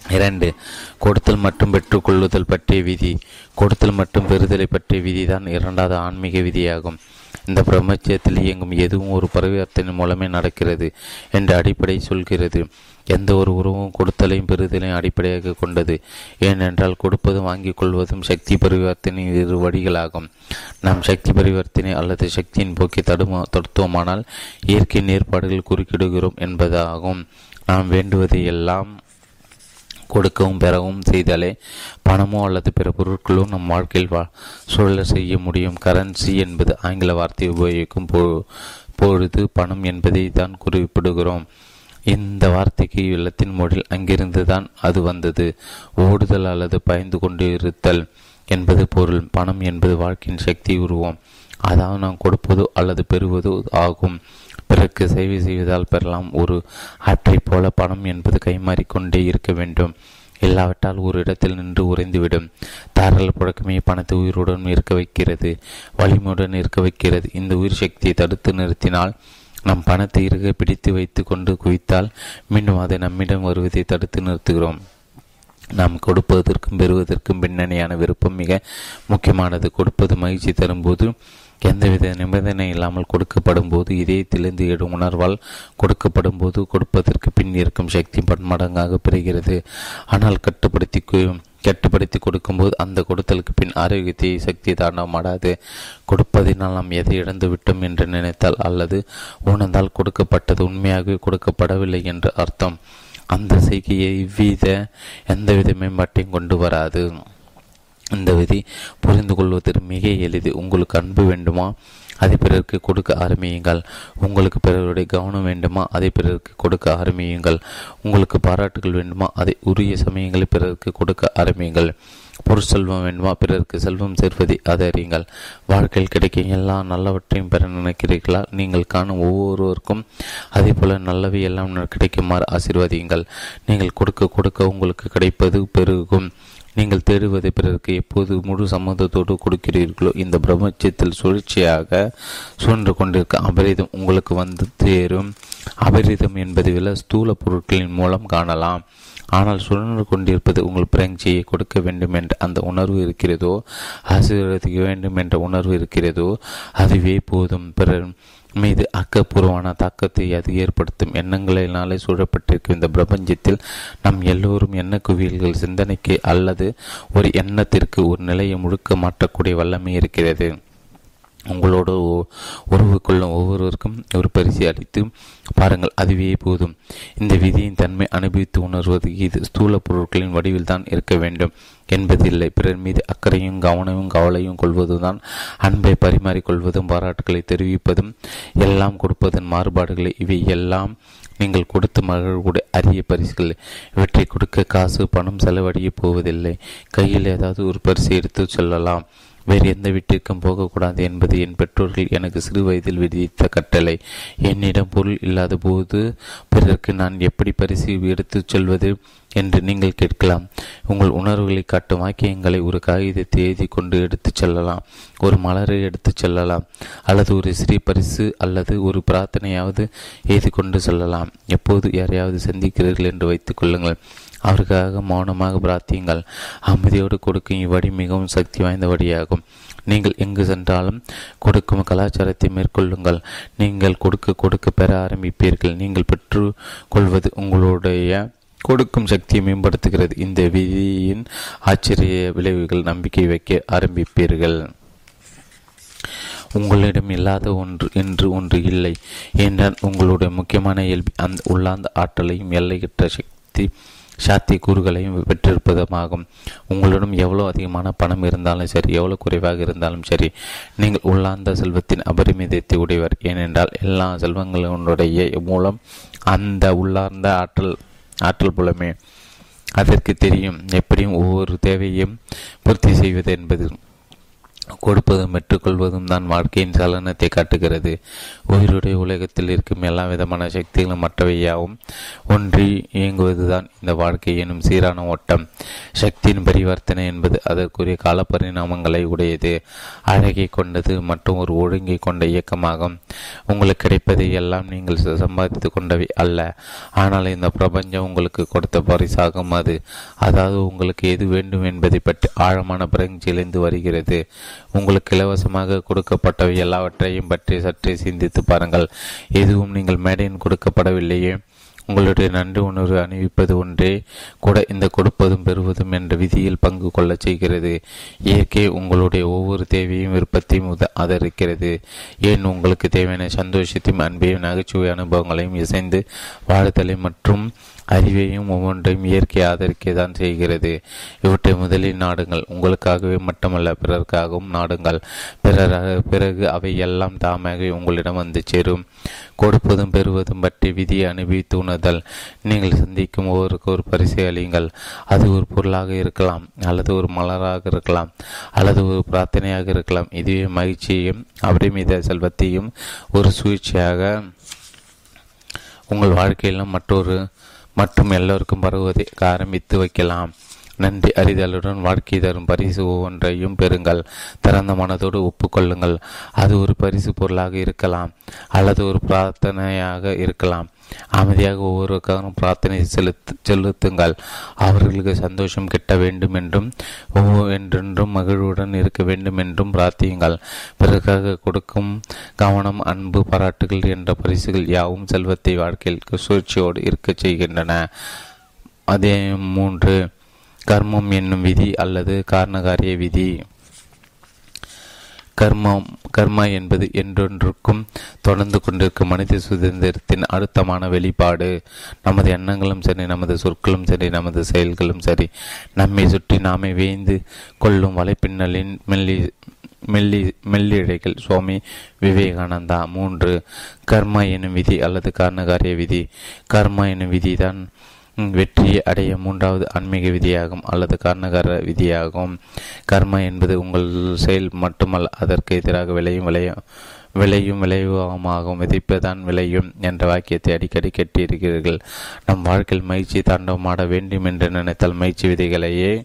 இரண்டு கொடுத்தல் மற்றும் பெற்றுக்கொள்ளுதல் பற்றிய விதி. கொடுத்தல் மற்றும் பெறுதலை பற்றிய விதிதான் இரண்டாவது ஆன்மீக விதியாகும். இந்த பிரபஞ்சத்தில் இயங்கும் எதுவும் ஒரு பரிவர்த்தனை மூலமே நடக்கிறது என்ற அடிப்படை சொல்கிறது. எந்த ஒரு உறவும் கொடுத்தலையும் பெறுதலையும் அடிப்படையாக கொண்டது. ஏனென்றால் கொடுப்பதும் வாங்கிக் கொள்வதும் சக்தி பரிவர்த்தனை இரு வழிகளாகும். நாம் சக்தி பரிவர்த்தனை அல்லது சக்தியின் போக்கை தடுமா தடுத்தோமானால் இயற்கையின் ஏற்பாடுகள் குறுக்கிடுகிறோம் என்பதாகும். நாம் வேண்டுவதை எல்லாம் கொடுக்கவும் பெறவும் செய்தாலே பணமோ அல்லது பிற பொருட்களோ நம் வாழ்க்கையில் வா சூழல செய்ய முடியும். கரன்சி என்பது ஆங்கில வார்த்தை உபயோகிக்கும் பொழுது பணம் என்பதை தான் குறிப்பிடுகிறோம். இந்த வார்த்தைக்கு இல்லத்தின் மொழியில் அங்கிருந்து தான் அது வந்தது. ஓடுதல் அல்லது பயந்து கொண்டிருத்தல் என்பது பொருள். பணம் என்பது வாழ்க்கையின் சக்தி உருவம் அதாவது நாம் கொடுப்பதோ அல்லது பெறுவதோ ஆகும். பிறகு சேவை செய்வதால் பெறலாம். ஒரு ஆற்றை போல பணம் என்பது கைமாறிக்கொண்டே இருக்க வேண்டும். இல்லாவிட்டால் ஒரு இடத்தில் நின்று உறைந்துவிடும். தாரல் புழக்கமே பணத்தை உயிருடன் இருக்க வைக்கிறது. வலிமையுடன் இருக்க வைக்கிறது. இந்த உயிர் சக்தியை தடுத்து நிறுத்தினால் நம் பணத்தை இருக பிடித்து வைத்து கொண்டு குவித்தால் மீண்டும் அதை நம்மிடம் வருவதை தடுத்து நிறுத்துகிறோம். நாம் கொடுப்பதற்கும் பெறுவதற்கும் பின்னணியான விருப்பம் மிக முக்கியமானது. கொடுப்பது மகிழ்ச்சி தரும்போது எந்தவித நிபந்தனை இல்லாமல் கொடுக்கப்படும் போது இதயத்திலிருந்து எழும் உணர்வால் கொடுக்கப்படும் போது கொடுப்பதற்கு பின் இருக்கும் சக்தி பன்மடங்காக பெறுகிறது. ஆனால் கட்டுப்படுத்தி கட்டுப்படுத்தி கொடுக்கும்போது அந்த கொடுத்தலுக்கு பின் ஆரோக்கியத்தை சக்தி தாண்டமாடாது கொடுப்பதினால் நாம் எதை இழந்து விட்டோம் என்று நினைத்தால் அல்லது உணர்ந்தால் கொடுக்கப்பட்டது உண்மையாகவே கொடுக்கப்படவில்லை என்று அர்த்தம். அந்த செய்கையை எவ்வித எந்தவித மேம்பாட்டையும் கொண்டு வராது. இந்த விதி புரிந்து கொள்வதற்கு மிக எளிது. உங்களுக்கு அன்பு வேண்டுமா? அதை பிறருக்கு கொடுக்க ஆரம்பியுங்கள். உங்களுக்கு பிறருடைய கவனம் வேண்டுமா? அதை பிறருக்கு கொடுக்க ஆரம்பியுங்கள். உங்களுக்கு பாராட்டுகள் வேண்டுமா? அதை உரிய சமயங்களை பிறருக்கு கொடுக்க ஆரம்பியுங்கள். பொருட்செல்வம் வேண்டுமா? பிறருக்கு செல்வம் சேர்ப்பதை அதறியுங்கள் வாழ்க்கையில் கிடைக்கும் எல்லா நல்லவற்றையும் பெற நினைக்கிறீர்களா? நீங்கள் காணும் ஒவ்வொருவருக்கும் அதே போல நல்லவை எல்லாம் கிடைக்குமாறு ஆசீர்வதியுங்கள். நீங்கள் கொடுக்க கொடுக்க உங்களுக்கு கிடைப்பது பெருகும். நீங்கள் தேடுவதை பிறருக்கு எப்போது முழு சம்மந்தத்தோடு கொடுக்கிறீர்களோ இந்த பிரபஞ்சத்தில் சுழற்சியாக சுழன்று கொண்டிருக்க அபரிதம் உங்களுக்கு வந்து சேரும். அபரிதம் என்பதை விட ஸ்தூல பொருட்களின் மூலம் காணலாம். ஆனால் சுழன்று கொண்டிருப்பது உங்கள் பிரங்சியை கொடுக்க வேண்டும் என்ற அந்த உணர்வு இருக்கிறதோ ஆசீர்வதிக்க வேண்டும் என்ற உணர்வு இருக்கிறதோ அதுவே போதும் பிறர். மீது ஆக்கப்பூர்வமான தாக்கத்தை அது ஏற்படுத்தும் எண்ணங்களினாலே சூழப்பட்டிருக்கும் இந்த பிரபஞ்சத்தில் நம் எல்லோரும் எண்ண குவியல்கள் சிந்தனைக்கு அல்லது ஒரு எண்ணத்திற்கு ஒரு நிலையை முழுக்க மாற்றக்கூடிய வல்லமை இருக்கிறது. உங்களோடு உறவு கொள்ளும் ஒவ்வொருவருக்கும் ஒரு பரிசு அளித்து பாருங்கள் அதுவே போதும். இந்த விதியின் தன்மை அனுபவித்து உணர்வது இது ஸ்தூல பொருட்களின் வடிவில் தான் இருக்க வேண்டும் என்பதில்லை. பிறர் மீது அக்கறையும் கவனமும் கவலையும் கொள்வதுதான் அன்பை பரிமாறிக்கொள்வதும் பாராட்டுகளை தெரிவிப்பதும் எல்லாம் கொடுப்பதன் மாறுபாடுகளை. இவை எல்லாம் நீங்கள் கொடுத்து மகிழக்கூடிய அரிய பரிசுகள். இவற்றை கொடுக்க காசு பணம் செலவழிய போவதில்லை. கையில் ஏதாவது ஒரு பரிசு எடுத்து செல்லலாம். வேறு எந்த வீட்டிற்கும் போகக்கூடாது என்பது என் பெற்றோர்கள் எனக்கு சிறு வயதில் விதித்த கட்டளை. என்னிடம் பொருள் இல்லாத போது பிறருக்கு நான் எப்படி பரிசு எடுத்துச் சொல்வது என்று நீங்கள் கேட்கலாம். உங்கள் உணர்வுகளை காட்டும் வாக்கியங்களை ஒரு காகிதத்தை எழுதி கொண்டு எடுத்துச் செல்லலாம். ஒரு மலரை எடுத்துச் செல்லலாம். அல்லது ஒரு சிறிய பரிசு அல்லது ஒரு பிரார்த்தனையாவது எழுதி கொண்டு செல்லலாம். எப்போது யாரையாவது சந்திக்கிறீர்கள் என்று வைத்துக் கொள்ளுங்கள். அவருக்காக மௌனமாக பிரார்த்தியுங்கள். அமைதியோடு கொடுக்கும் இவ்வடி மிகவும் சக்தி வாய்ந்த வழியாகும் நீங்கள் எங்கு சென்றாலும் கொடுக்கும் கலாச்சாரத்தை மேற்கொள்ளுங்கள். நீங்கள் கொடுக்க கொடுக்க பெற ஆரம்பிப்பீர்கள். நீங்கள் பெற்று கொள்வது உங்களுடைய கொடுக்கும் சக்தியை மேம்படுத்துகிறது. இந்த விதியின் ஆச்சரிய விளைவுகள் நம்பிக்கை வைக்க ஆரம்பிப்பீர்கள். உங்களிடம் இல்லாத ஒன்று என்று ஒன்று இல்லை. என்றால் உங்களுடைய முக்கியமான இயல்பு அந்த உள்ளார்ந்த ஆற்றலையும் எல்லையற்ற சக்தி சாத்திய கூறுகளையும் பெற்றிருப்பதுமாகும். உங்களிடம் எவ்வளோ அதிகமான பணம் இருந்தாலும் சரி எவ்வளோ குறைவாக இருந்தாலும் சரி நீங்கள் உள்ளார்ந்த செல்வத்தின் அபரிமிதத்தை உடையவர். ஏனென்றால் எல்லா செல்வங்களுடைய மூலம் அந்த உள்ளார்ந்த ஆற்றல் ஆற்றல் புலமே அதற்கு தெரியும். எப்படியும் ஒவ்வொரு தேவையும் பூர்த்தி செய்வது என்பது கொடுப்பதும் பெற்றுக்கொள்வதும் தான் வாழ்க்கையின் சலனத்தை காட்டுகிறது. உயிருடைய உலகத்தில் இருக்கும் எல்லா விதமான சக்திகளும் மற்றவையாகவும் ஒன்றி இயங்குவதுதான் இந்த வாழ்க்கை எனும் சீரான ஓட்டம். சக்தியின் பரிவர்த்தனை என்பது அதற்குரிய கால பரிணாமங்களை உடையது. அழகை கொண்டது மற்றும் ஒரு ஒழுங்கை கொண்ட இயக்கமாகும். உங்களுக்கு கிடைப்பதை எல்லாம் நீங்கள் சம்பாதித்து கொண்டவை அல்ல. ஆனால் இந்த பிரபஞ்சம் உங்களுக்கு கொடுத்த பரிசாகும் அது. அதாவது உங்களுக்கு எது வேண்டும் என்பதை பற்றி ஆழமான பிரஞ்சிலிருந்து வருகிறது. உங்களுக்கு இலவசமாக கொடுக்கப்பட்டவை எல்லாவற்றையும் பற்றி சற்றே சிந்தித்து பாருங்கள். எதுவும் நீங்கள் மேடையின் கொடுக்கப்படவில்லையே. உங்களுடைய நன்றி உணர்வு அணிவிப்பது ஒன்றே கூட இந்த கொடுப்பதும் பெறுவதும் என்ற விதியில் பங்கு கொள்ளச் செய்கிறது. இயற்கை உங்களுடைய ஒவ்வொரு தேவையும் விருப்பத்தையும் ஆதரிக்கிறது. ஏன் உங்களுக்கு தேவையான சந்தோஷத்தையும் அன்பையும் நகைச்சுவை அனுபவங்களையும் இசைந்து வாழ்தலை மற்றும் அறிவையும் ஒவ்வொன்றையும் இயற்கை ஆதரிக்க தான் செய்கிறது. இவற்றை முதலில் நாடுங்கள். உங்களுக்காகவே மட்டுமல்ல பிறருக்காகவும் நாடுங்கள். பிறர் பிறகு அவை எல்லாம் தாமாக உங்களிடம் வந்து சேரும். கொடுப்பதும் பெறுவதும் பற்றி விதியை அனுபவித்து உணர்தல் நீங்கள் சந்திக்கும் ஒவ்வொருக்கு ஒரு பரிசை அளியுங்கள். அது ஒரு பொருளாக இருக்கலாம் அல்லது ஒரு மலராக இருக்கலாம் அல்லது ஒரு பிரார்த்தனையாக இருக்கலாம். இதுவே மகிழ்ச்சியையும் அபரிமித செல்வத்தையும் ஒரு சூழ்ச்சியாக உங்கள் வாழ்க்கையிலும் மற்றொரு மற்றும் எல்லோருக்கும் பரவுவதை ஆரம்பித்து வைக்கலாம். நன்றி அறிதலுடன் வாழ்க்கை தரும் பரிசு ஒவ்வொன்றையும் பெறுங்கள். திறந்த மனதோடு ஒப்புக்கொள்ளுங்கள். அது ஒரு பரிசு பொருளாக இருக்கலாம் அல்லது ஒரு பிரார்த்தனையாக இருக்கலாம். அமைதியாக ஒவ்வொருவருக்காகவும் பிரார்த்தனை செலுத்து செலுத்துங்கள். அவர்களுக்கு சந்தோஷம் கிட்ட வேண்டும் என்றும் என்றென்றும் மகிழ்வுடன் இருக்க வேண்டும் என்றும் பிரார்த்தியுங்கள். பிறகாக கொடுக்கும் கவனம் அன்பு பாராட்டுகள் என்ற பரிசுகள் யாவும் செல்வத்தை வாழ்க்கையில் சுழற்சியோடு இருக்கச் செய்கின்றன. அதே மூன்று கர்மம் என்னும் விதி அல்லது காரணகாரிய விதி. கர்மம் கர்மா என்பது என்றொன்றுக்கும் தொடர்ந்து கொண்டிருக்கும் மனித சுதந்திரத்தின் அழுத்தமான வெளிப்பாடு. நமது எண்ணங்களும் சரி நமது சொற்களும் சரி நமது செயல்களும் சரி நம்மை சுற்றி நாமே வேய்ந்து கொள்ளும் வலைப்பின்னலின் மெல்லி மெல்லி மெல்லிழைகள். சுவாமி விவேகானந்தா மூன்று. கர்மா எனும் விதி அல்லது காரணகாரிய விதி. கர்மா எனும் விதிதான் வெற்றியை அடைய மூன்றாவது ஆன்மீக விதியாகும் அல்லது காரணகார விதியாகும். கர்ம என்பது உங்கள் செயல் மட்டுமல்ல அதற்கு எதிராக விளையும் விளையும் விளையும் விளைவுமாகும். விதைப்பதான் விளையும் என்ற வாக்கியத்தை அடிக்கடி கேட்டிருக்கிறீர்கள். நம் வாழ்க்கையில் மகிழ்ச்சி தாண்டவமாட வேண்டும் என்று நினைத்தால் மகிழ்ச்சி விதைகளையே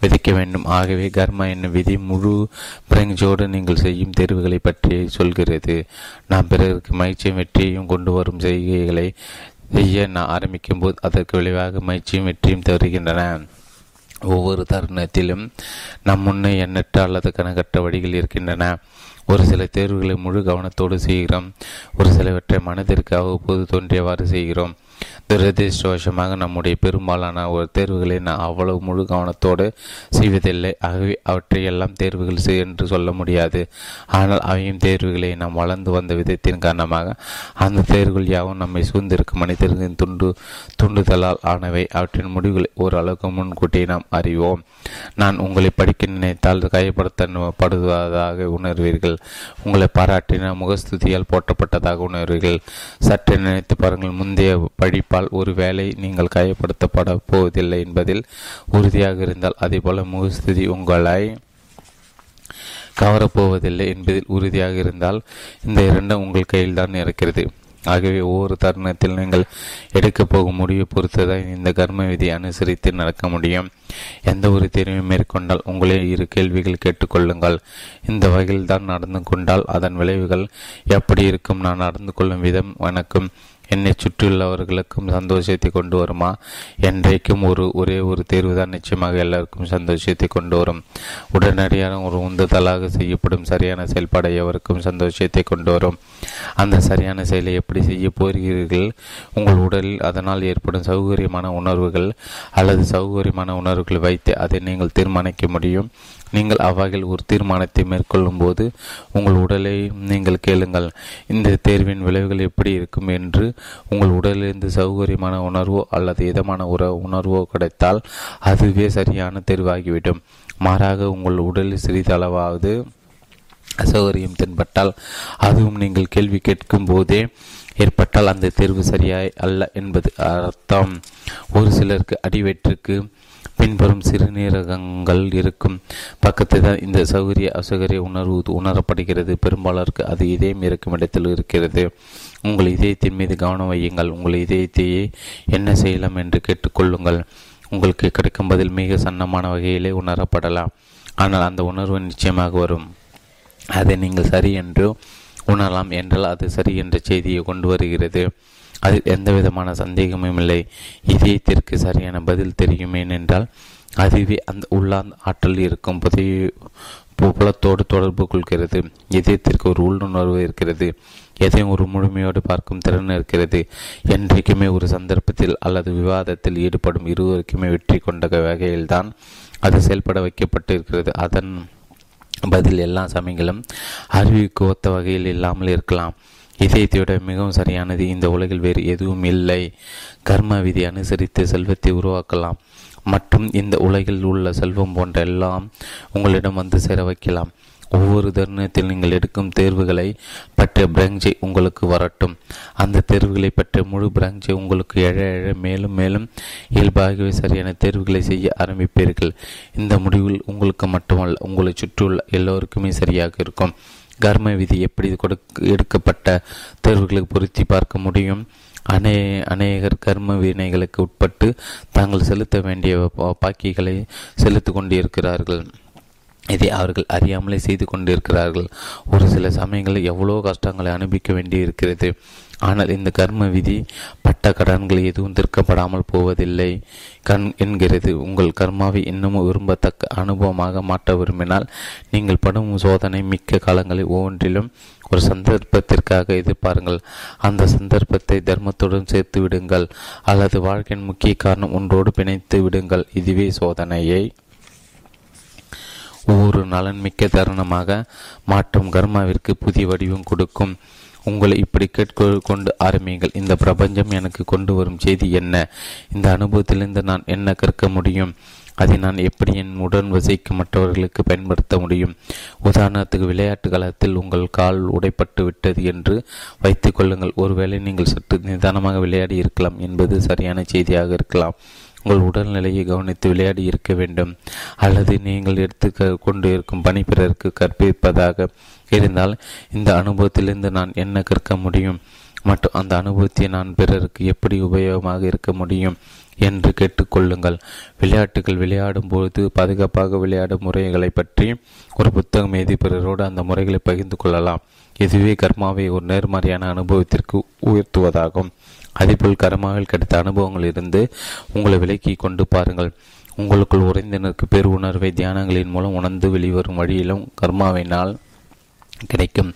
விதிக்க வேண்டும். ஆகவே கர்மா என்னும் விதி முழு பிரஞ்சோடு நீங்கள் செய்யும் தேர்வுகளை பற்றி சொல்கிறது. நாம் பிறருக்கு மகிழ்ச்சியும் வெற்றியையும் கொண்டு வரும் செய்கைகளை செய்ய நான் ஆரம்பிக்கும் போது அதற்கு விளைவாக மகிழ்ச்சியும் வெற்றியும் தருகின்றன ஒவ்வொரு தருணத்திலும் நம் முன்னே எண்ணற்ற அல்லது கணக்கற்ற வழிகள் இருக்கின்றன. ஒரு சில தேர்வுகளை முழு கவனத்தோடு செய்கிறோம். ஒரு சிலவற்றை மனதிற்கு அவ்வப்போது தோன்றியவாறு செய்கிறோம். துரதிருஷ்டவசமாக நம்முடைய பெரும்பாலான ஒரு தேர்வுகளை நான் அவ்வளவு முழு கவனத்தோடு செய்வதில்லை. ஆகவே அவற்றை எல்லாம் தேர்வுகள் என்று சொல்ல முடியாது. ஆனால் அவையும் தேர்வுகளை நாம் வளர்ந்து வந்த விதத்தின் காரணமாக அந்த தேர்வுகள் யாவும் நம்மை சூழ்ந்திருக்கும் மனிதர்களின் துண்டு துண்டுதலால் ஆனவை. அவற்றின் முடிவுகளை ஓரளவுக்கு முன்கூட்டியே நாம் அறிவோம். நான் உங்களை படிக்க நினைத்தால் கைப்படுத்தப்படுவதாக உணர்வீர்கள். உங்களை பாராட்டின முகஸ்துதியால் போற்றப்பட்டதாக உணர்வீர்கள். சற்று நினைத்து பாருங்கள். முந்தைய படிப்பு ஒரு ஒருவேளை நீங்கள் காயப்படுத்தப்பட போவதில்லை என்பதில் உறுதியாக இருந்தால் அதே போல முகஸ்துதி உங்களை கவரப்போவதில்லை என்பதில் உறுதியாக இருந்தால் இந்த இரண்டும் உங்கள் கையில் தான் இருக்கிறது ஆகவே ஒவ்வொரு தருணத்தில் நீங்கள் எடுக்கப் போகும் முடிவை பொறுத்துதான் இந்த கர்ம விதி அனுசரித்து நடக்க முடியும். எந்த ஒரு தேர்வையும் மேற்கொண்டால் உங்களே இரு கேள்விகள் கேட்டுக்கொள்ளுங்கள். இந்த வகையில் தான் நடந்து கொண்டால் அதன் விளைவுகள் எப்படி இருக்கும்? நான் நடந்து கொள்ளும் விதம் எனக்கும் என்னை சுற்றியுள்ளவர்களுக்கும் சந்தோஷத்தை கொண்டு வருமா? என்றைக்கும் ஒரு ஒரே ஒரு தேர்வு தான் நிச்சயமாக எல்லாருக்கும் சந்தோஷத்தை கொண்டு வரும். உடனடியாக ஒரு உந்துதலாக செய்யப்படும் சரியான செயல்பாடு எவருக்கும் சந்தோஷத்தை கொண்டு வரும். அந்த சரியான செயலை எப்படி செய்ய போகிறீர்கள்? உங்கள் உடலில் அதனால் ஏற்படும் சௌகரியமான உணர்வுகள் அல்லது சௌகரியமான உணர்வுகளை வைத்து அதை நீங்கள் தீர்மானிக்க முடியும். நீங்கள் அவ்வகையில் ஒரு தீர்மானத்தை மேற்கொள்ளும் போது உங்கள் உடலை நீங்கள் கேளுங்கள். இந்த தேர்வின் விளைவுகள் எப்படி இருக்கும் என்று உங்கள் உடலிலிருந்து சௌகரியமான உணர்வோ அல்லது இதமான உற உணர்வோ கிடைத்தால் அதுவே சரியான தேர்வாகிவிடும். மாறாக உங்கள் உடலில் சிறிதளவாவது அசௌகரியம் தென்பட்டால் அதுவும் நீங்கள் கேள்வி கேட்கும் போதே ஏற்பட்டால் அந்த தேர்வு சரியாய் அல்ல என்பது அர்த்தம். ஒரு சிலருக்கு அடிவயிற்றுக்கு பின்புறம் சிறுநீரகங்கள் இருக்கும். பக்கத்தில் தான் இந்த சௌகரிய அசௌகரிய உணர்வு உணரப்படுகிறது. பெரும்பாலருக்கு அது இதயம் இருக்கும் இடத்தில் இருக்கிறது. உங்கள் இதயத்தின் மீது கவனம் வையுங்கள். உங்கள் இதயத்தையே என்ன செய்யலாம் என்று கேட்டுக்கொள்ளுங்கள். உங்களுக்கு கிடைக்கும் பதில் மிக சன்னமான வகையிலே உணரப்படலாம். ஆனால் அந்த உணர்வு நிச்சயமாக வரும். அதை நீங்கள் சரி என்று உணரலாம் என்றால் அது சரி என்ற செய்தியை கொண்டு வருகிறது. அதில் எந்த விதமான சந்தேகமும் இல்லை. இதயத்திற்கு சரியான பதில் தெரியும் ஏனென்றால் அதுவே அந்த உள்ளார்ந்த ஆற்றல் இருக்கும் புதைய புலத்தோடு தொடர்பு கொள்கிறது. இதயத்திற்கு ஒரு உள்ளுணர்வு இருக்கிறது. எதையும் ஒரு முழுமையோடு பார்க்கும் திறன் இருக்கிறது. என்றைக்குமே ஒரு சந்தர்ப்பத்தில் அல்லது விவாதத்தில் ஈடுபடும் இருவருக்குமே வெற்றி கொண்ட வகையில்தான் அது செயல்பட வைக்கப்பட்டிருக்கிறது. அதன் பதில் எல்லா சமயங்களும் அறிவிக்கு ஒத்த வகையில் இல்லாமல் இருக்கலாம். இதயத்தை விட மிகவும் சரியானது இந்த உலகில் வேறு எதுவும் இல்லை. கர்ம விதி அனுசரித்து செல்வத்தை உருவாக்கலாம். மற்றும் இந்த உலகில் உள்ள செல்வம் போன்ற எல்லாம் உங்களிடம் வந்து சேர வைக்கலாம். ஒவ்வொரு தருணத்தில் நீங்கள் எடுக்கும் தேர்வுகளை பற்றிய பிரஞ்சை உங்களுக்கு வரட்டும். அந்த தேர்வுகளை பற்றிய முழு பிரஞ்சை உங்களுக்கு எழ எழ மேலும் மேலும் இயல்பாகவே சரியான தேர்வுகளை செய்ய ஆரம்பிப்பீர்கள். இந்த முடிவில் உங்களுக்கு மட்டுமல்ல உங்களை சுற்றியுள்ள எல்லோருக்குமே சரியாக இருக்கும். கர்ம விதி எப்படி கொடுக்க எடுக்கப்பட்ட தேர்வுகளுக்கு பொருத்தி பார்க்க முடியும்? அநே அநேகர் கர்ம வினைகளுக்கு உட்பட்டு தாங்கள் செலுத்த வேண்டிய பாக்கிகளை செலுத்தி கொண்டிருக்கிறார்கள். இதை அவர்கள் அறியாமலே செய்து கொண்டிருக்கிறார்கள். ஒரு சில சமயங்களில் எவ்வளோ கஷ்டங்களை அனுபவிக்க வேண்டி இருக்கிறது ஆனால் இந்த கர்ம விதி பட்ட கடன்கள் எதுவும் தீர்க்கப்படாமல் போவதில்லை. கண் என்கிறது உங்கள் கர்மாவை இன்னமும் விரும்பத்தக்க அனுபவமாக மாற்ற விரும்பினால் நீங்கள் படும் சோதனை மிக்க காலங்களில் ஒவ்வொன்றிலும் ஒரு சந்தர்ப்பத்திற்காக எதிர்பாருங்கள். அந்த சந்தர்ப்பத்தை தர்மத்துடன் சேர்த்து விடுங்கள். அல்லது வாழ்க்கையின் முக்கிய காரணம் ஒன்றோடு பிணைத்து விடுங்கள். இதுவே சோதனையை ஒவ்வொரு நலன் மிக்க தருணமாக மாற்றும் கர்மாவிற்கு புதிய வடிவம் கொடுக்கும். உங்களை இப்படி கேட்க கொண்டு ஆரம்பியுங்கள். இந்த பிரபஞ்சம் எனக்கு கொண்டு வரும் செய்தி என்ன? இந்த அனுபவத்திலிருந்து நான் என்ன கற்க முடியும்? அதை நான் எப்படி என் உடன் வசிக்கும் மற்றவர்களுக்கு பயன்படுத்த முடியும்? உதாரணத்துக்கு விளையாட்டு காலத்தில் உங்கள் கால் உடைப்பட்டு விட்டது என்று வைத்துக் கொள்ளுங்கள். ஒருவேளை நீங்கள் சற்று நிதானமாக விளையாடி இருக்கலாம் என்பது சரியான செய்தியாக இருக்கலாம். உங்கள் உடல்நிலையை கவனித்து விளையாடி இருக்க வேண்டும். அல்லது நீங்கள் எடுத்து கொண்டு இருக்கும் பணி பிறருக்கு கற்பிப்பதாக இருந்தால் இந்த அனுபவத்திலிருந்து நான் என்ன கற்க முடியும்? மற்றும் அந்த அனுபவத்தை நான் பிறருக்கு எப்படி உபயோகமாக இருக்க முடியும் என்று கேட்டுக்கொள்ளுங்கள். விளையாட்டுகள் விளையாடும் பொழுது பாதுகாப்பாக விளையாடும் முறைகளை பற்றி ஒரு புத்தகம் எழுதி பிறரோடு அந்த முறைகளை பகிர்ந்து கொள்ளலாம். இதுவே கர்மாவை ஒரு நேர்மறையான அனுபவத்திற்கு உயர்த்துவதாகும். அதேபோல் கரமாக கிடைத்த அனுபவங்களிலிருந்து உங்களை விலக்கி கொண்டு பாருங்கள். உங்களுக்குள் உறைந்தினருக்கு பெரு உணர்வை தியானங்களின் மூலம் உணர்ந்து வெளிவரும் வழியிலும் கர்மாவினால் கிடைக்கும்.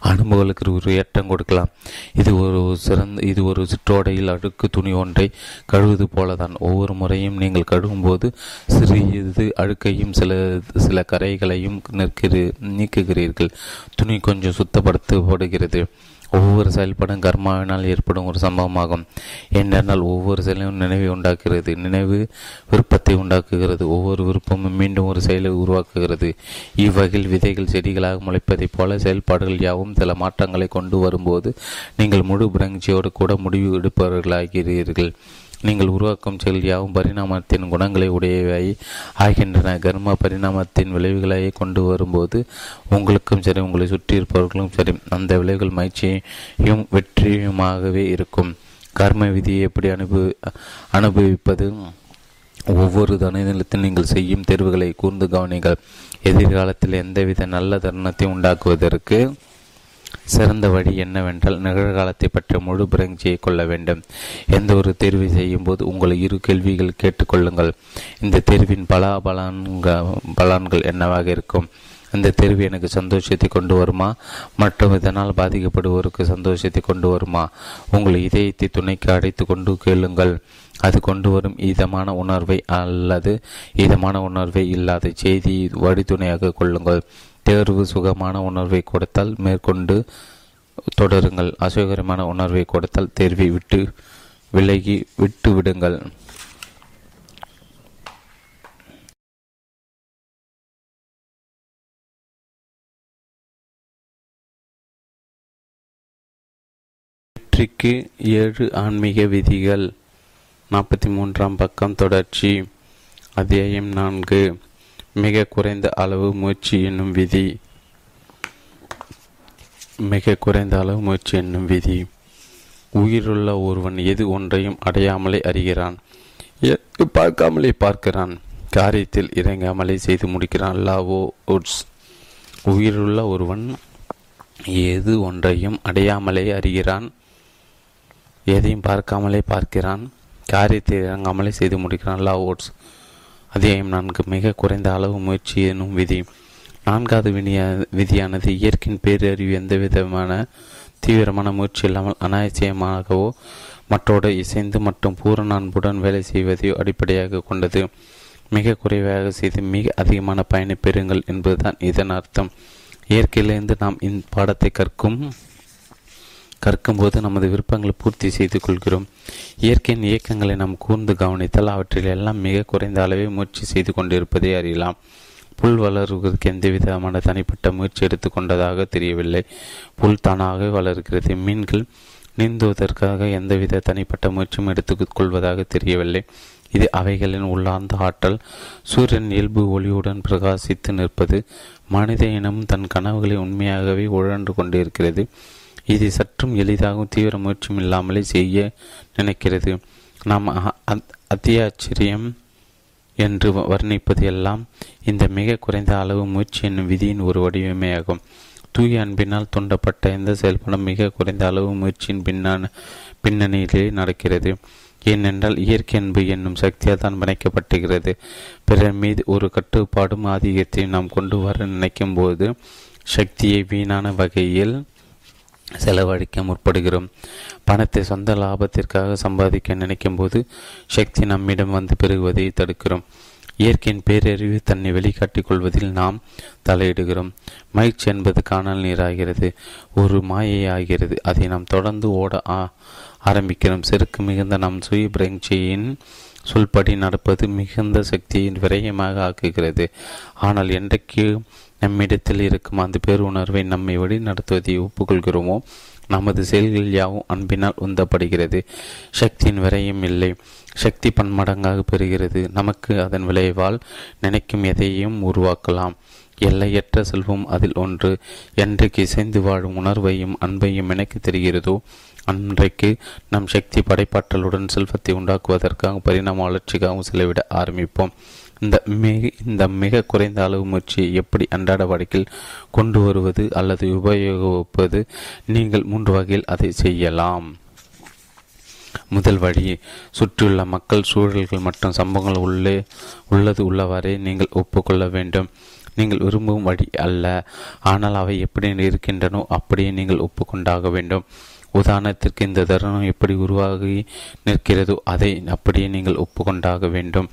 அனுபவங்களுக்கு ஒரு ஏற்றம் கொடுக்கலாம். இது ஒரு சிறந்த இது ஒரு சிற்றோடையில் அழுக்கு துணி ஒன்றை கழுவது போலதான். ஒவ்வொரு முறையும் நீங்கள் கழுவும் போது சிறிது அழுக்கையும் சில சில கரைகளையும் நிற்கிற நீக்குகிறீர்கள். துணி கொஞ்சம் சுத்தப்படுத்தப்படுகிறது. ஒவ்வொரு செயல்படும் கர்மாவினால் ஏற்படும் ஒரு சம்பவமாகும். ஏனென்றால் ஒவ்வொரு செயலும் நினைவை உண்டாக்குகிறது. நினைவு விருப்பத்தை உண்டாக்குகிறது. ஒவ்வொரு விருப்பமும் மீண்டும் ஒரு செயலை உருவாக்குகிறது. இவ்வகையில் விதைகள் செடிகளாக முளைப்பதைப் போல செயல்பாடுகள் யாவும் சில மாற்றங்களை கொண்டு வரும்போது நீங்கள் முழு பிரங்கியோடு கூட முடிவு எடுப்பவர்களாகிறீர்கள். நீங்கள் உருவாக்கும் செயல் யாவும் பரிணாமத்தின் குணங்களை உடையவை ஆகின்றன. கர்ம பரிணாமத்தின் விளைவுகளை கொண்டு வரும்போது உங்களுக்கும் சரி உங்களை சுற்றி இருப்பவர்களும் சரி அந்த விளைவுகள் மகிழ்ச்சியும் வெற்றியுமாகவே இருக்கும். கர்ம விதியை எப்படி அனுபவி அனுபவிப்பது? ஒவ்வொரு தனிநிலத்தில் நீங்கள் செய்யும் தேர்வுகளை கூர்ந்து கவனிங்கள் எதிர்காலத்தில் எந்தவித நல்ல தருணத்தை உண்டாக்குவதற்கு சிறந்த வழி என்னவென்றால் நிகழ்காலத்தை பற்றிய முழு பிரஞ்சியை கொள்ள வேண்டும். எந்த ஒரு தேர்வை செய்யும் போது உங்களை இரு கேள்விகள் கேட்டுக்கொள்ளுங்கள். இந்த தேர்வின் பல பலன்கள் பலன்கள் என்னவாக இருக்கும்? இந்த தேர்வு எனக்கு சந்தோஷத்தை கொண்டு வருமா? மற்றும் இதனால் பாதிக்கப்படுவோருக்கு சந்தோஷத்தை கொண்டு வருமா? உங்கள் இதயத்தை துணைக்கு அடைத்து கொண்டு கேளுங்கள். அது கொண்டு வரும் இதமான உணர்வை அல்லது இதமான உணர்வை இல்லாத செய்தி வழித்துணையாக கொள்ளுங்கள். தேர்வு சுகமான உணர்வை கொடுத்தால் மேற்கொண்டு தொடருங்கள். அசுகரமான உணர்வை கொடுத்தால் தேர்வை விட்டு விலகி விட்டு விடுங்கள். வெற்றிக்கு ஏழு ஆன்மீக விதிகள். நாற்பத்தி மூன்றாம் பக்கம் தொடர்ச்சி. அத்தியாயம் நான்கு. மிக குறைந்த அளவு முயற்சி என்னும் விதி. மிக குறைந்த அளவு முயற்சி என்னும் விதி. உயிருள்ள ஒருவன் எது ஒன்றையும் அடையாமலே அறிகிறான். பார்க்காமலே பார்க்கிறான். காரியத்தில் இறங்காமலே செய்து முடிக்கிறான். Lao Tzu. உயிருள்ள ஒருவன் எது ஒன்றையும் அடையாமலே அறிகிறான். எதையும் பார்க்காமலே பார்க்கிறான். காரியத்தில் இறங்காமலே செய்து முடிக்கிறான். லா ஓட்ஸ் அத்தியாயம் நான்கு. மிக குறைந்த அளவு முயற்சி எனும் விதி. நான்காவது வினியா விதியானது இயற்கையின் பேரறிவு எந்த விதமான தீவிரமான முயற்சி இல்லாமல் அனாயசியமாகவோ மற்றோடு இசைந்து மற்றும் பூரண அன்புடன் வேலை செய்வதையோ அடிப்படையாக கொண்டது. மிக குறைவாக செய்து மிக அதிகமான பயனை பெறுங்கள் என்பதுதான் இதன் அர்த்தம். இயற்கையிலிருந்து நாம் இந்த பாடத்தை கற்கும் கற்கும்போது நமது விருப்பங்களை பூர்த்தி செய்து கொள்கிறோம். இயற்கையின் இயக்கங்களை நாம் கூர்ந்து கவனித்தால் அவற்றில் எல்லாம் மிக குறைந்த அளவே முயற்சி செய்து கொண்டிருப்பதை அறியலாம். புல் வளர்வதற்கு எந்த விதமான தனிப்பட்ட முயற்சி எடுத்துக்கொண்டதாக தெரியவில்லை. புல் தானாகவே வளர்கிறது. மீன்கள் நீந்துவதற்காக எந்தவித தனிப்பட்ட முயற்சியும் எடுத்துக்கொள்வதாக தெரியவில்லை. இது அவைகளின் உள்ளார்ந்த ஆற்றல். சூரியன் இயல்பு ஒளியுடன் பிரகாசித்து நிற்பது மனித இனம் தன் கனவுகளை உண்மையாகவே உழன்று கொண்டிருக்கிறது. இது சற்றும் எளிதாகவும் தீவிர முயற்சியும் இல்லாமலே செய்ய நினைக்கிறது. நாம் அத்தியாச்சரியம் என்று வர்ணிப்பது எல்லாம் இந்த மிக குறைந்த அளவு முயற்சி என்னும் விதியின் ஒரு வடிவமையாகும் தூய அன்பினால் தூண்டப்பட்ட எந்த செயல்படும் மிக குறைந்த அளவு முயற்சியின் பின்னான பின்னணியிலே நடக்கிறது. ஏனென்றால் இயற்கை அன்பு என்னும் சக்தியால் தான் பிணைக்கப்பட்டுகிறது பிறர் மீது ஒரு கட்டுப்பாடும் ஆதிக்கத்தையும் நாம் கொண்டு வர நினைக்கும் போது சக்தியை வீணான வகையில் செலவழிக்க முற்படுகிறோம். பணத்தை சொந்த லாபத்திற்காக சம்பாதிக்க நினைக்கும் போது சக்தி நம்மிடம் வந்து பெருகுவதை தடுக்கிறோம். இயற்கையின் பேரறிவு தன்னை வெளிக்காட்டிக் கொள்வதில் நாம் தலையிடுகிறோம். மகிழ்ச்சி என்பது காணல் நீராகிறது ஒரு மாயை ஆகிறது. அதை நாம் தொடர்ந்து ஓட ஆரம்பிக்கிறோம். செருக்கு மிகுந்த நம் சுய பிரங்சியின் சொல்படி நடப்பது மிகுந்த சக்தியின் விரயமாக ஆக்குகிறது. ஆனால் என்றைக்கு நம்மிடத்தில் இருக்கும் அந்த பேருணர்வை நம்மை வழி நடத்துவதை ஒப்புக்கொள்கிறோமோ? நமது செயல்கள் யாவும் அன்பினால் உந்தப்படுகிறது. சக்தியின் விரையும் இல்லை. சக்தி பன்மடங்காக பெறுகிறது. நமக்கு அதன் விளைவால் நினைக்கும் எதையும் உருவாக்கலாம். எல்லையற்ற செல்வம் அதில் ஒன்று. என்றைக்கு இசைந்து வாழும் உணர்வையும் அன்பையும் எனக்கு தெரிகிறதோ அன்றைக்கு நம் சக்தி படைப்பாற்றலுடன் செல்வத்தை உண்டாக்குவதற்காக பரிணாம வளர்ச்சிக்காகவும் செலவிட ஆரம்பிப்போம். இந்த மிக இந்த மிக குறைந்த அளவு முயற்சியை எப்படி அன்றாட வழக்கில் கொண்டு வருவது அல்லது உபயோகிப்பது? நீங்கள் மூன்று வகையில் அதை செய்யலாம். முதல் வழி சுற்றியுள்ள மக்கள் சூழல்கள் மற்றும் சம்பவங்கள் உள்ளே உள்ளது உள்ளவாறே நீங்கள் ஒப்புக்கொள்ள வேண்டும். நீங்கள் விரும்பும் வழி அல்ல. ஆனால் அவை எப்படி இருக்கின்றனோ அப்படியே நீங்கள் ஒப்புக்கொண்டாக வேண்டும். உதாரணத்திற்கு இந்த தருணம் எப்படி உருவாகி நிற்கிறதோ அதை அப்படியே நீங்கள் ஒப்புக்கொண்டாக வேண்டும்.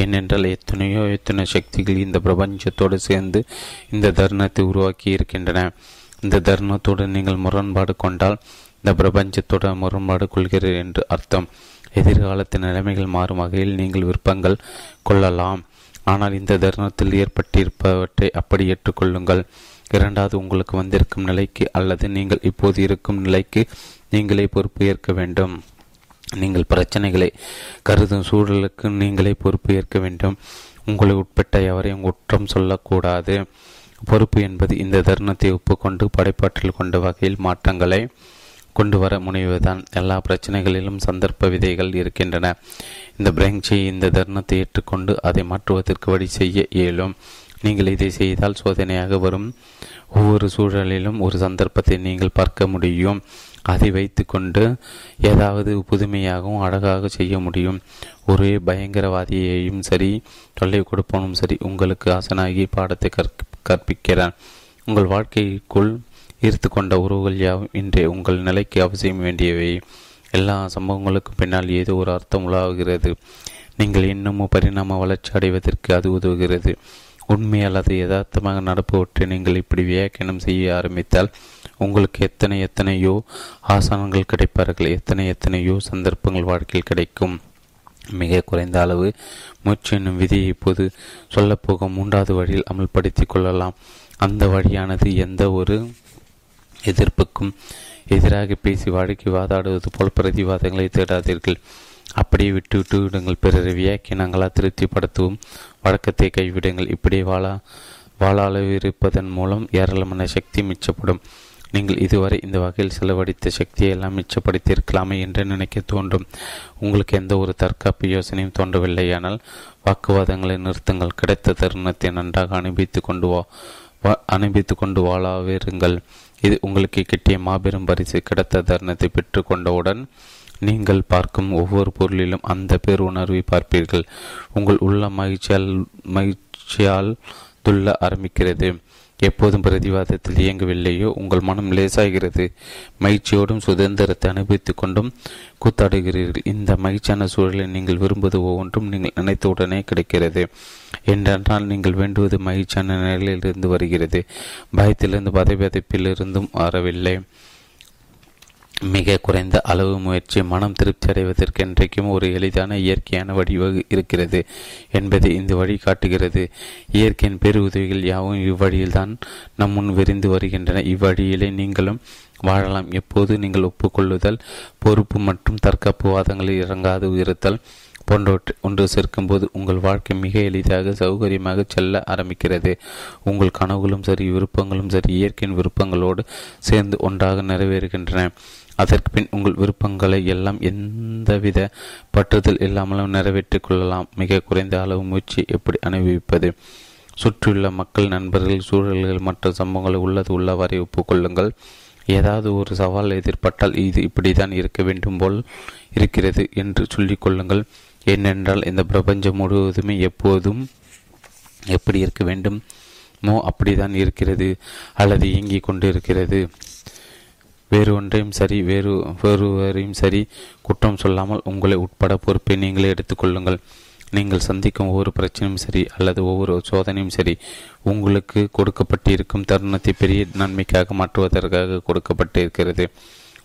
ஏனென்றால் எத்தனையோ எத்தனை சக்திகள் இந்த பிரபஞ்சத்தோடு சேர்ந்து இந்த தருணத்தை உருவாக்கி இருக்கின்றன. இந்த தருணத்தோடு நீங்கள் முரண்பாடு கொண்டால் இந்த பிரபஞ்சத்தோட முரண்பாடு கொள்கிறீர் என்று அர்த்தம். எதிர்காலத்தின் நிலைமைகள் மாறும் வகையில் நீங்கள் விருப்பங்கள் கொள்ளலாம். ஆனால் இந்த தருணத்தில் ஏற்பட்டிருப்பவற்றை அப்படி ஏற்றுக்கொள்ளுங்கள். இரண்டாவது உங்களுக்கு வந்திருக்கும் நிலைக்கு அல்லது நீங்கள் இப்போது இருக்கும் நிலைக்கு நீங்களே பொறுப்பு ஏற்க வேண்டும். நீங்கள் பிரச்சனைகளை கருதும் சூழலுக்கு நீங்களே பொறுப்பு ஏற்க வேண்டும். உங்களை உட்பட்ட எவரையும் குற்றம் சொல்லக்கூடாது. பொறுப்பு என்பது இந்த தருணத்தை ஒப்புக்கொண்டு படைப்பாற்றல் கொண்ட வகையில் மாற்றங்களை கொண்டு வர முனைவதுதான் எல்லா பிரச்சனைகளிலும் சந்தர்ப்ப விதைகள் இருக்கின்றன. இந்த பிரெஞ்சை இந்த தருணத்தை ஏற்றுக்கொண்டு அதை மாற்றுவதற்கு வழி செய்ய இயலும். நீங்கள் இதை செய்தால் சோதனையாக வரும். ஒவ்வொரு சூழலிலும் ஒரு சந்தர்ப்பத்தை நீங்கள் பார்க்க முடியும். அதை வைத்துக்கொண்டு ஏதாவது புதுமையாகவும் அழகாக செய்ய முடியும். ஒரே பயங்கரவாதியையும் சரி தொல்லை கொடுப்பனும் சரி உங்களுக்கு ஆசனாகி பாடத்தை கற்பிக்கிறான். உங்கள் வாழ்க்கைக்குள் ஈர்த்து கொண்ட உறவுகள் யாவும் இன்றே உங்கள் நிலைக்கு அவசியம் வேண்டியவை. எல்லா சம்பவங்களுக்கும் பின்னால் ஏதோ ஒரு அர்த்தம் உலாவுகிறது. நீங்கள் இன்னமும் பரிணாம வளர்ச்சி அடைவதற்கு அது உதவுகிறது. உண்மை அல்லது யதார்த்தமாக நடப்பவற்றை நீங்கள் இப்படி வியாக்கியானம் செய்ய ஆரம்பித்தால் உங்களுக்கு எத்தனை எத்தனையோ ஆசானங்கள் கிடைப்பார்கள் எத்தனை எத்தனையோ சந்தர்ப்பங்கள் வாழ்க்கையில் கிடைக்கும். மிக குறைந்த அளவு மூச்சு என்னும் விதியை இப்போது சொல்லப்போகும். மூன்றாவது வழியில் அமல்படுத்தி கொள்ளலாம். அந்த வழியானது எந்த ஒரு எதிர்ப்புக்கும் எதிராக பேசி வாழ்க்கை வாதாடுவது போல் பிரதிவாதங்களை தேடாதீர்கள். அப்படியே விட்டு விட்டு விடுங்கள். பிறரை வியாக்கியனங்களால் திருப்திப்படுத்தவும். வழக்கத்தை கைவிடுங்கள். இப்படி வாழா வாழாளவிருப்பதன் மூலம் ஏராளமான சக்தி மிச்சப்படும். நீங்கள் இதுவரை இந்த வகையில் செலவழித்த சக்தியை எல்லாம் மிச்சப்படுத்தியிருக்கலாமே என்று நினைக்க தோன்றும். உங்களுக்கு எந்த ஒரு தற்காப்பு யோசனையும் தோன்றவில்லையானால் வாக்குவாதங்களை நிறுத்துங்கள். கிடைத்த தருணத்தை நன்றாக அனுபவித்து கொண்டு வா அனுபவித்து கொண்டு வாழாவிருங்கள். இது உங்களுக்கு கிட்டிய மாபெரும் பரிசு. கிடைத்த தருணத்தை பெற்றுக்கொண்டவுடன் நீங்கள் பார்க்கும் ஒவ்வொரு பொருளிலும் அந்த பேருணர்வை பார்ப்பீர்கள். உங்கள் உள்ள மகிழ்ச்சியால் மகிழ்ச்சியால் துள்ள ஆரம்பிக்கிறது. எப்போதும் பிரதிவாதத்தில் இயங்கவில்லையோ? உங்கள் மனம் லேசாகிறது. மகிழ்ச்சியோடும் சுதந்திரத்தை அனுபவித்துக் கொண்டும் கூத்தாடுகிறீர்கள் இந்த மகிழ்ச்சியான சூழலை நீங்கள் விரும்புவது ஒவ்வொன்றும் நீங்கள் நினைத்தவுடனே கிடைக்கிறது. என்றென்றால் நீங்கள் வேண்டுவது மகிழ்ச்சியான நிலையிலிருந்து வருகிறது. பயத்திலிருந்து பதவியதைப்பிலிருந்தும் வரவில்லை. மிக குறைந்த அளவு முயற்சி மனம் திருப்தி அடைவதற்கு என்றைக்கும் ஒரு எளிதான இயற்கையான வழிவகு இருக்கிறது என்பதை இந்த வழி காட்டுகிறது. இயற்கையின் பெரு உதவிகள் யாவும் இவ்வழியில்தான் நம் முன் விரிந்து வருகின்றன. இவ்வழியிலே நீங்களும் வாழலாம். எப்போது நீங்கள் ஒப்புக்கொள்ளுதல் பொறுப்பு மற்றும் தற்காப்பு வாதங்களில் இறங்காது இருத்தல் போன்றவற்றை ஒன்று சேர்க்கும்போது உங்கள் வாழ்க்கை மிக எளிதாக சௌகரியமாக செல்ல ஆரம்பிக்கிறது. உங்கள் கனவுகளும் சரி விருப்பங்களும் சரி இயற்கையின் விருப்பங்களோடு சேர்ந்து ஒன்றாக நிறைவேறுகின்றன. அதற்கு பின் உங்கள் விருப்பங்களை எல்லாம் எந்தவித பற்றுதல் இல்லாமலும் நிறைவேற்றிக் கொள்ளலாம். மிக குறைந்த அளவு முயற்சி எப்படி அனுபவிப்பது? சுற்றியுள்ள மக்கள் நண்பர்கள் சூழல்கள் மற்ற சம்பவங்களை உள்ளது உள்ளவரை ஒப்புக்கொள்ளுங்கள். ஏதாவது ஒரு சவால் எதிர்பட்டால் இது இப்படிதான் இருக்க வேண்டும் போல் இருக்கிறது என்று சொல்லிக்கொள்ளுங்கள் ஏனென்றால் இந்த பிரபஞ்சம் முழுவதுமே எப்போதும் எப்படி இருக்க வேண்டும்? மோ அப்படிதான் இருக்கிறது அல்லது இயங்கிக் கொண்டிருக்கிறது. வேறு ஒன்றையும் சரி வேறு வேறுவரையும் சரி குற்றம் சொல்லாமல் உங்களை உட்பட பொறுப்பை நீங்களே எடுத்துக்கொள்ளுங்கள் நீங்கள் சந்திக்கும் ஒவ்வொரு பிரச்சனையும் சரி அல்லது ஒவ்வொரு சோதனையும் சரி உங்களுக்கு கொடுக்கப்பட்டிருக்கும் தருணத்தை பெரிய நன்மைக்காக மாற்றுவதற்காக கொடுக்கப்பட்டிருக்கிறது.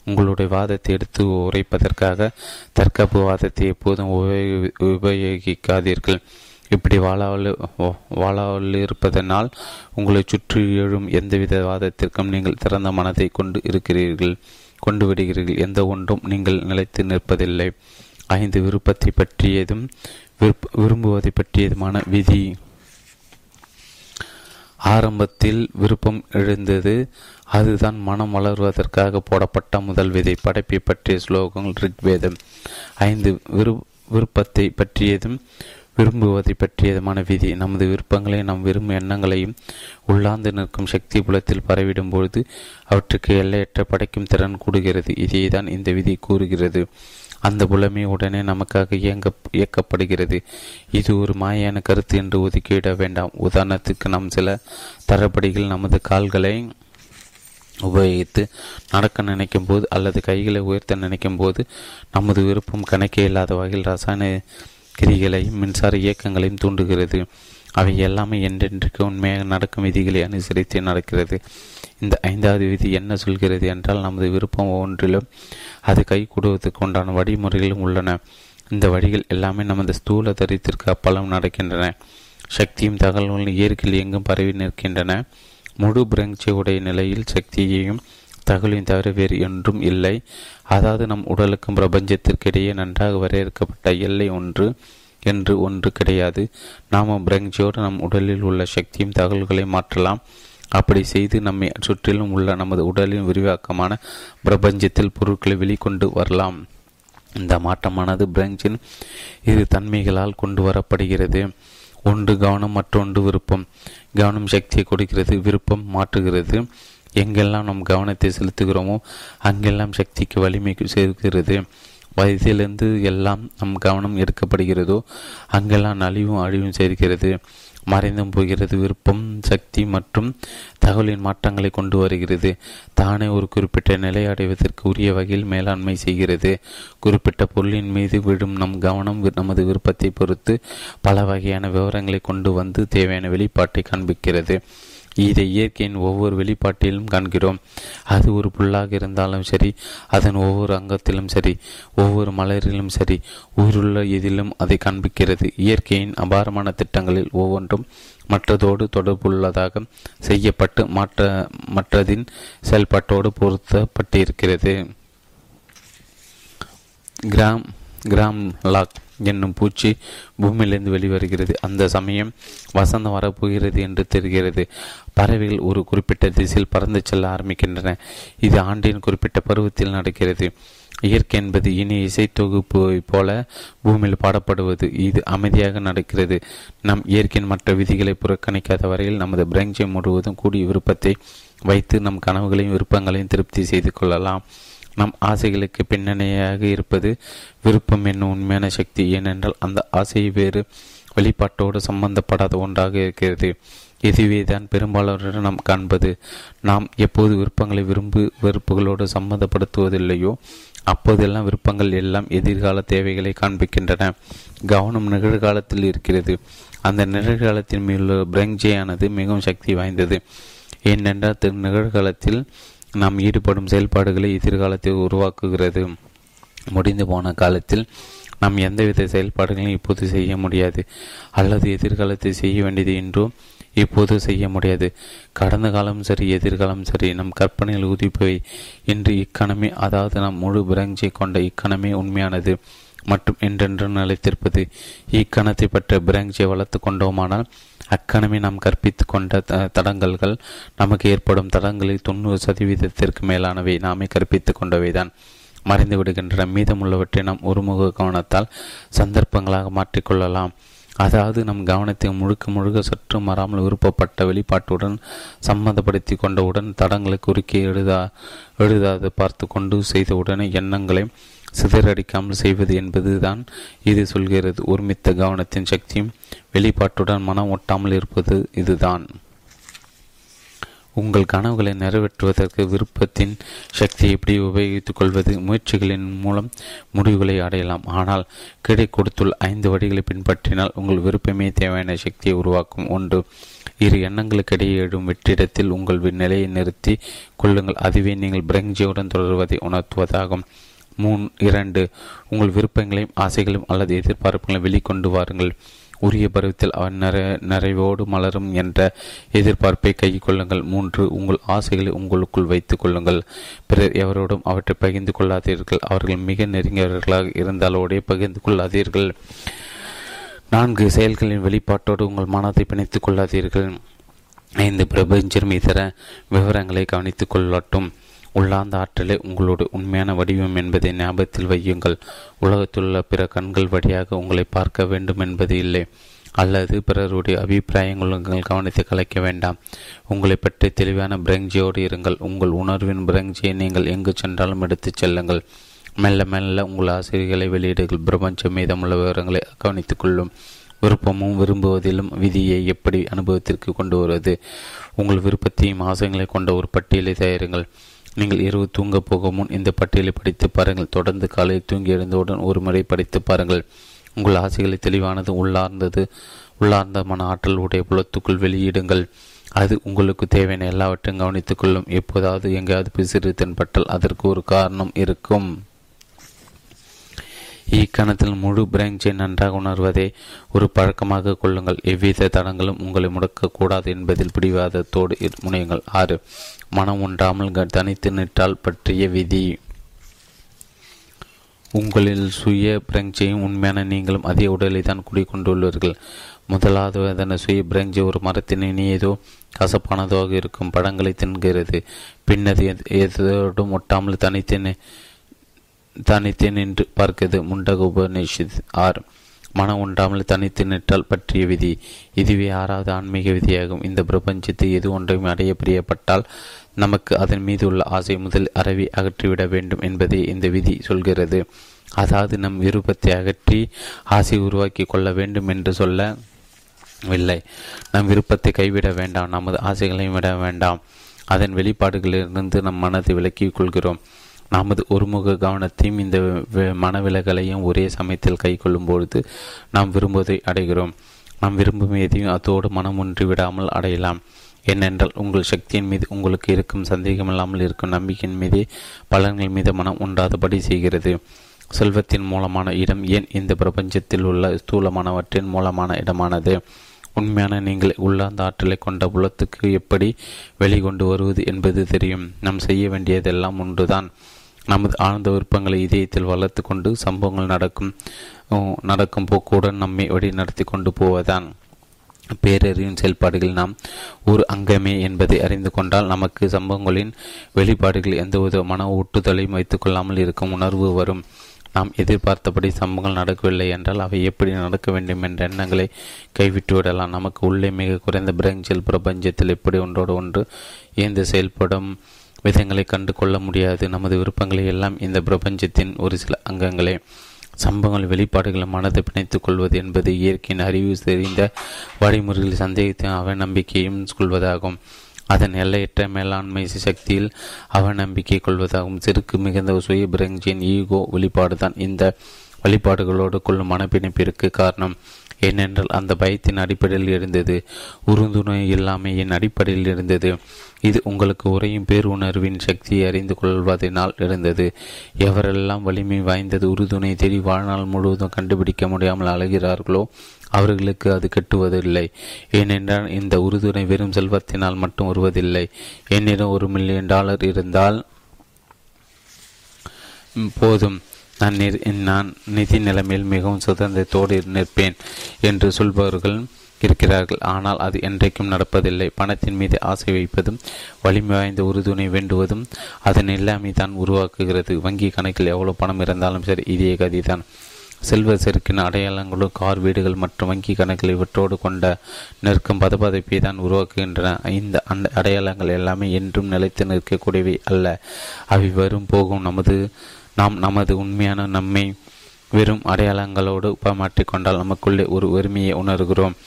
உங்களுடைய வாதத்தை எடுத்து உரைப்பதற்காக தற்காப்பு வாதத்தை எப்போதும் உபயோகிக்காதீர்கள். இப்படி வாழாவில் வாழாவில் இருப்பதனால் உங்களை சுற்றி எழும் எந்தவித வாதத்திற்கும் நீங்கள் திறந்த மனதை கொண்டு இருக்கிறீர்கள் கொண்டு விடுகிறீர்கள். எந்த ஒன்றும் நீங்கள் நிலைத்து நிற்பதில்லை. ஐந்து விருப்பத்தை பற்றியதும் விரும்புவதை பற்றியதுமான விதி ஆரம்பத்தில் விருப்பம் எழுந்தது. அதுதான் மனம் வளர்வதற்காக போடப்பட்ட முதல் விதை. படைப்பை பற்றிய ஸ்லோகங்கள் ரிக்வேதம். ஐந்து விரு விருப்பத்தை பற்றியதும் விரும்புவதை பற்றியதுமான விதி. நமது விருப்பங்களை நாம் விரும்பும் எண்ணங்களையும் உள்ளாந்து நிற்கும் சக்தி புலத்தில் பரவிடும் பொழுது அவற்றுக்கு எல்லையற்ற படைக்கும் திறன் கூடுகிறது. இதைதான் இந்த விதி கூறுகிறது. அந்த புலமே உடனே நமக்காக இயங்க இயக்கப்படுகிறது. இது ஒரு மாயான கருத்து என்று ஒதுக்கிவிட வேண்டாம். உதாரணத்துக்கு நாம் சில தரப்படிகள் நமது கால்களை உபயோகித்து நடக்க நினைக்கும் போது அல்லது கைகளை உயர்த்த நினைக்கும் போது நமது விருப்பம் கணக்கே இல்லாத வகையில் ரசாயன கிரிகளையும் மின்சார இயக்கங்களையும் தூண்டுகிறது. அவை எல்லாமே என்றென்றைக்கு உண்மையாக நடக்கும் விதிகளை அனுசரித்து நடக்கிறது. இந்த ஐந்தாவது விதி என்ன சொல்கிறது என்றால் நமது விருப்பம் ஒவ்வொன்றிலும் அது கை கூடுவதற்கு உண்டான வழிமுறைகளும் உள்ளன. இந்த வழிகள் எல்லாமே நமது ஸ்தூல தரித்திற்கு அப்பாலும் நடக்கின்றன. சக்தியும் தகவல்களும் இயற்கையில் எங்கும் பரவி நிற்கின்றன. முழு பிரங்சி உடைய நிலையில் சக்தியையும் தகவலையும் தவிர வேறு என்றும் இல்லை. அதாவது நம் உடலுக்கும் பிரபஞ்சத்திற்கிடையே நன்றாக வரையறுக்கப்பட்ட எல்லை ஒன்று என்று ஒன்று கிடையாது. நாம் பிரங்சியோடு நம் உடலில் உள்ள சக்தியும் தகவல்களை மாற்றலாம். அப்படி செய்து நம்மை சுற்றிலும் உள்ள நமது உடலின் விரிவாக்கமான பிரபஞ்சத்தில் பொருட்களை வெளிக்கொண்டு வரலாம். இந்த மாற்றமானது பிரெஞ்சின் இரு தன்மைகளால் கொண்டு வரப்படுகிறது. ஒன்று கவனம் மற்றொன்று விருப்பம். கவனம் சக்தியை கொடுக்கிறது விருப்பம் மாற்றுகிறது. எங்கெல்லாம் நம் கவனத்தை செலுத்துகிறோமோ அங்கெல்லாம் சக்திக்கு வலிமை சேர்க்கிறது. வயதிலிருந்து எல்லாம் நம் கவனம் எடுக்கப்படுகிறதோ அங்கெல்லாம் அழிவும் அழிவும் சேர்க்கிறது மறைந்தும் போகிறது விருப்பம் சக்தி மற்றும் தகவலின் மாற்றங்களை கொண்டு வருகிறது. தானே ஒரு குறிப்பிட்ட நிலை அடைவதற்கு உரிய வகையில் மேலாண்மை செய்கிறது. குறிப்பிட்ட பொருளின் மீது விடும் நம் கவனம் நமது விருப்பத்தை பொறுத்து பல வகையான விவரங்களை கொண்டு வந்து தேவையான வெளிப்பாட்டை காண்பிக்கிறது. இதை இயற்கையின் ஒவ்வொரு வெளிப்பாட்டிலும் காண்கிறோம். அது ஒரு புல்லாக இருந்தாலும் சரி அதன் ஒவ்வொரு அங்கத்திலும் சரி ஒவ்வொரு மலரிலும் சரி உயிருள்ள இதிலும் அதை காண்பிக்கிறது. இயற்கையின் அபாரமான திட்டங்களில் ஒவ்வொன்றும் மற்றதோடு தொடர்புள்ளதாக செய்யப்பட்டு மற்ற மற்றதின் செயல்பாட்டோடு பொருத்தப்பட்டிருக்கிறது. கிராம் கிராம் லாக். என்னும் பூச்சி பூமியிலிருந்து வெளிவருகிறது. அந்த சமயம் வசந்தம் வரப்போகிறது என்று தெரிகிறது. பறவைகள் ஒரு குறிப்பிட்ட திசையில் பறந்து செல்ல ஆரம்பிக்கின்றன. இது ஆண்டின் குறிப்பிட்ட பருவத்தில் நடக்கிறது. இயற்கை என்பது இனி இசை தொகுப்பு போல பூமியில் பாடப்படுவது. இது அமைதியாக நடக்கிறது. நம் இயற்கையின் மற்ற விதிகளை புறக்கணிக்காத வரையில் நமது பிரஞ்சை முழுவதும் கூடிய விருப்பத்தை வைத்து நம் கனவுகளையும் விருப்பங்களையும் திருப்தி செய்து கொள்ளலாம். நம் ஆசைகளுக்கு பின்னணியாக இருப்பது விருப்பம் என்னும் உண்மையான சக்தி. ஏனென்றால் அந்த ஆசை வேறு வெளிப்பாட்டோடு சம்பந்தப்படாத ஒன்றாக இருக்கிறது. இதுவே தான் பெரும்பாலானோரிடம் நாம் காண்பது. நாம் எப்போது விருப்பங்களை விரும்பு வெறுப்புகளோடு சம்மந்தப்படுத்துவதில்லையோ அப்போதெல்லாம் விருப்பங்கள் எல்லாம் எதிர்கால தேவைகளை காண்பிக்கின்றன. கவனம் நிகழ்காலத்தில் இருக்கிறது. அந்த நிகழ்காலத்தின் மேலுள்ள பிரங்ஜையானது மிகவும் சக்தி வாய்ந்தது. ஏனென்றால் நிகழ்காலத்தில் நாம் ஈடுபடும் செயல்பாடுகளை எதிர்காலத்தில் உருவாக்குகிறது. முடிந்து போன காலத்தில் நாம் எந்தவித செயல்பாடுகளையும் இப்போது செய்ய முடியாது. அல்லது எதிர்காலத்தில் செய்ய வேண்டியது என்றும் இப்போது செய்ய முடியாது. கடந்த காலம் சரி எதிர்காலம் சரி. நம் கற்பனையில் உதிப்பவை. இன்று இக்கணமே அதாவது நம் முழு பிரஞ்சை கொண்ட இக்கணமே உண்மையானது. மற்றும் என்றென்றும் நிலைத்திருப்பது. இக்கணத்தை பற்ற பிரஞ்சை வளர்த்து கொண்டோமானால் அக்கணமே நாம் கற்பித்து கொண்ட தடங்கல்கள். நமக்கு ஏற்படும் தடங்களில் தொண்ணூறு சதவீதத்திற்கு மேலானவை நாமே கற்பித்து கொண்டவைதான். மறைந்து விடுகின்றன. மீதமுள்ளவற்றை நாம் ஒருமுக கவனத்தால் சந்தர்ப்பங்களாக மாற்றிக்கொள்ளலாம் அதாவது நம் கவனத்தை முழுக்க முழுக்க சற்று மறாமல் விருப்பப்பட்ட வெளிப்பாட்டுடன் சம்மந்தப்படுத்தி கொண்டவுடன் தடங்களை குறுக்கே எழுதா எழுதாது பார்த்து கொண்டு செய்தவுடனே எண்ணங்களை சிதறடிக்காமல் செய்வது என்பதுதான் இது சொல்கிறது. ஒருமித்த கவனத்தின் சக்தியும் வெளிப்பாட்டுடன் மனம் ஒட்டாமல் இருப்பது இதுதான். உங்கள் கனவுகளை நிறைவேற்றுவதற்கு விருப்பத்தின் சக்தியை எப்படி உபயோகித்துக் கொள்வது? முயற்சிகளின் மூலம் முடிவுகளை அடையலாம். ஆனால் கிடை கொடுத்துள்ள ஐந்து வழிகளை பின்பற்றினால் உங்கள் விருப்பமே தேவையான சக்தியை உருவாக்கும். ஒன்று இரு எண்ணங்களுக்கிடையே எழும் வெற்றிடத்தில் உங்கள் நிலையை நிறுத்தி கொள்ளுங்கள். அதுவே நீங்கள் பிரங்ஜியுடன் தொடர்வதை உணர்த்துவதாகும். மூன் இரண்டு உங்கள் விருப்பங்களையும் ஆசைகளையும் அல்லது எதிர்பார்ப்புகளையும் வெளிக்கொண்டு வாருங்கள். உரிய பருவத்தில் அவன் நிறை நிறைவோடு மலரும் என்ற எதிர்பார்ப்பை கை கொள்ளுங்கள். மூன்று உங்கள் ஆசைகளை உங்களுக்குள் வைத்துக் கொள்ளுங்கள். பிறர் எவரோடும் அவற்றை பகிர்ந்து கொள்ளாதீர்கள். அவர்கள் மிக நெருங்கியவர்களாக இருந்தாலோடே பகிர்ந்து கொள்ளாதீர்கள். நான்கு செயல்களின் வெளிப்பாட்டோடு உங்கள் மனத்தை பிணைத்துக் கொள்ளாதீர்கள். ஐந்து பிரபஞ்சம் இதர விவரங்களை கவனித்துக் கொள்ளட்டும். உள்ளார்ந்த ஆற்றலே உங்களுடைய உண்மையான வடிவம் என்பதை ஞாபகத்தில் வையுங்கள். உலகத்திலுள்ள பிற கண்கள் வழியாக உங்களை பார்க்க வேண்டும் என்பது இல்லை. அல்லது பிறருடைய அபிப்பிராயங்கள் உங்கள் கவனத்தை கலைக்க வேண்டாம். உங்களை பற்றி தெளிவான பிரங்ஜியோடு இருங்கள். உங்கள் உணர்வின் பிரங்ஜியை நீங்கள் எங்கு சென்றாலும் எடுத்துச் செல்லுங்கள். மெல்ல மெல்ல உங்கள் ஆசிரியர்களை வெளியிடுங்கள். பிரபஞ்சம் மீதமுள்ள விவரங்களை கவனித்துக் கொள்ளும் விருப்பமும் விரும்புவதிலும் விதியை எப்படி அனுபவத்திற்கு கொண்டு வருவது? உங்கள் விருப்பத்தையும் ஆசைகளை கொண்ட ஒரு பட்டியலை தயாருங்கள் நீங்கள் இரவு தூங்க போகும் முன் இந்த பட்டியலை படித்து பாருங்கள். தொடர்ந்து காலையில் தூங்கி எழுந்தவுடன் ஒரு முறை படித்து பாருங்கள். உங்கள் ஆசைகளை தெளிவானது உள்ளார்ந்தது உள்ளார்ந்த மன ஆற்றல் உடைய புலத்துக்குள் வெளியிடுங்கள். அது உங்களுக்கு தேவையான எல்லாவற்றையும் கவனித்துக் கொள்ளும். எப்போதாவது எங்கேயாவது பிசிறு தென்பட்டால் அதற்கு ஒரு காரணம் இருக்கும். இக்கணத்தில் முழு பிரான்ச்சை நன்றாக உணர்வதை ஒரு பழக்கமாக கொள்ளுங்கள். எவ்வித தடங்களும் உங்களை முடக்கக்கூடாது என்பதில் பிடிவாதத்தோடு முனையுங்கள். ஆறு மனம் உண்டாமல் தனித்து நிற்றால் பற்றிய விதி. உங்களில் சுய பிரஞ்சையும் உண்மையான நீங்களும் அதே உடலை தான் குடிக்கொண்டுள்ளீர்கள். முதலாவது அதன சுய பிரஞ்சை ஒரு மரத்தின் இனியதோ கசப்பானதாக இருக்கும் படங்களை தின்கிறது. பின்னது எதோடும் ஒட்டாமல் தனித்து தனித்து நின்று பார்க்கிறது முண்டக உபநிஷத் ஆறு. மனம் உண்டாமல் தனித்து நிற்றால் பற்றிய விதி. இதுவே ஆறாவது ஆன்மீக விதியாகும். இந்த பிரபஞ்சத்தை எது ஒன்றையும் அடைய பிரியப்பட்டால் நமக்கு அதன் மீது உள்ள ஆசை முதல் அறவி அகற்றிவிட வேண்டும் என்பதை இந்த விதி சொல்கிறது. அதாவது நம் விருப்பத்தை அகற்றி ஆசை உருவாக்கி கொள்ள வேண்டும் என்று சொல்லவில்லை நம் விருப்பத்தை கைவிட வேண்டாம். நமது ஆசைகளையும் விட வேண்டாம். அதன் வெளிப்பாடுகளிலிருந்து நம் மனதை விலக்கிக் கொள்கிறோம். நமது ஒருமுக கவனத்தையும் இந்த மனவிலகலையும் ஒரே சமயத்தில் கைக்கொள்ளும் பொழுது நாம் விரும்புவதை அடைகிறோம். நாம் விரும்பும் எதையும் அதோடு மனம் ஒன்றி விடாமல் அடையலாம். ஏனென்றால் உங்கள் சக்தியின் மீது உங்களுக்கு இருக்கும் சந்தேகமில்லாமல் இருக்கும் நம்பிக்கையின் மீதே பலன்கள் மீது மனம் உண்டாதபடி செய்கிறது. செல்வத்தின் மூலமான இடம் ஏன் இந்த பிரபஞ்சத்தில் உள்ள ஸ்தூலமானவற்றின் மூலமான இடமானது? உண்மையான நீங்கள் உள்ளார்ந்த ஆற்றலை கொண்ட புலத்துக்கு எப்படி வெளிக்கொண்டு வருவது என்பது தெரியும். நாம் செய்ய வேண்டியதெல்லாம் ஒன்றுதான். நமது ஆழ்ந்த விருப்பங்களை இதயத்தில் வளர்த்து கொண்டு சம்பவங்கள் நடக்கும் நடக்கும் போக்குடன் நம்மை வழி நடத்தி கொண்டு போவதான் பேரறிவின் செயல்பாடுகள் நாம் ஒரு அங்கமே என்பதை அறிந்து கொண்டால் நமக்கு சம்பவங்களின் வெளிப்பாடுகள் எந்தவித மன ஊட்டுதலையும் வைத்துக் கொள்ளாமல் இருக்கும் உணர்வு வரும். நாம் எதிர்பார்த்தபடி சம்பவங்கள் நடக்கவில்லை என்றால் அவை எப்படி நடக்க வேண்டும் என்ற எண்ணங்களை கைவிட்டு விடலாம். நமக்கு உள்ளே மிக குறைந்த பிரஞ்சல் பிரபஞ்சத்தில் எப்படி ஒன்றோடு ஒன்று இயந்து செயல்படும் விதங்களை கண்டு கொள்ள முடியாது. நமது விருப்பங்களை எல்லாம் இந்த பிரபஞ்சத்தின் ஒரு சில அங்கங்களே. சம்பவங்கள் வெளிப்பாடுகளை மனதை பிணைத்துக் கொள்வது என்பது இயற்கையின் அறிவு தெரிந்த வழிமுறைகளில் சந்தேகத்தையும் அவநம்பிக்கையும் கொள்வதாகும். அதன் எல்லையற்ற மேலாண்மை சக்தியில் அவநம்பிக்கை கொள்வதாகும். சிறுக்கு மிகுந்த சுய பிரஞ்சின் ஈகோ வெளிப்பாடுதான் இந்த வழிபாடுகளோடு கொள்ளும் மனப்பிணைப்பிற்கு காரணம். ஏனென்றால் அந்த பயத்தின் அடிப்படையில் இருந்தது. உறுதுணை இல்லாமையின் அடிப்படையில் இருந்தது. இது உங்களுக்கு உரையும் பேருணர்வின் சக்தியை அறிந்து கொள்வதனால் இருந்தது. எவரெல்லாம் வலிமை வாய்ந்தது உறுதுணை தேடி வாழ்நாள் முழுவதும் கண்டுபிடிக்க முடியாமல் அழகிறார்களோ அவர்களுக்கு அது கெட்டுவதில்லை. ஏனென்றால் இந்த உறுதுணை வெறும் செல்வத்தினால் மட்டும் வருவதில்லை என்னிடம் ஒரு மில்லியன் டாலர் இருந்தால் போதும். நான் நான் நிதி நிலைமையில் மிகவும் சுதந்திரத்தோடு நிற்பேன் என்று சொல்பவர்கள் இருக்கிறார்கள். ஆனால் அது என்றைக்கும் நடப்பதில்லை. பணத்தின் மீது ஆசை வைப்பதும் வலிமை வாய்ந்த உறுதுணை வேண்டுவதும் அதன் இல்லாமை தான் உருவாக்குகிறது. வங்கி கணக்கில் எவ்வளவு பணம் இருந்தாலும் சரி இதே கதிதான். செல்வ செருக்கின் அடையாளங்களும் கார் வீடுகள் மற்றும் வங்கி கணக்கில் இவற்றோடு கொண்ட நிற்கும் பதப்பதைப்பை தான் உருவாக்குகின்றன. இந்த அந்த அடையாளங்கள் எல்லாமே என்றும் நிலைத்து நிற்கக்கூடியவை அல்ல. அவை வரும் போகும் நமது நாம் நமது உண்மையான நம்மை வெறும் அடையாளங்களோடு மாற்றிக்கொண்டால் நமக்குள்ளே ஒரு வறுமையை உணர்கிறோம்.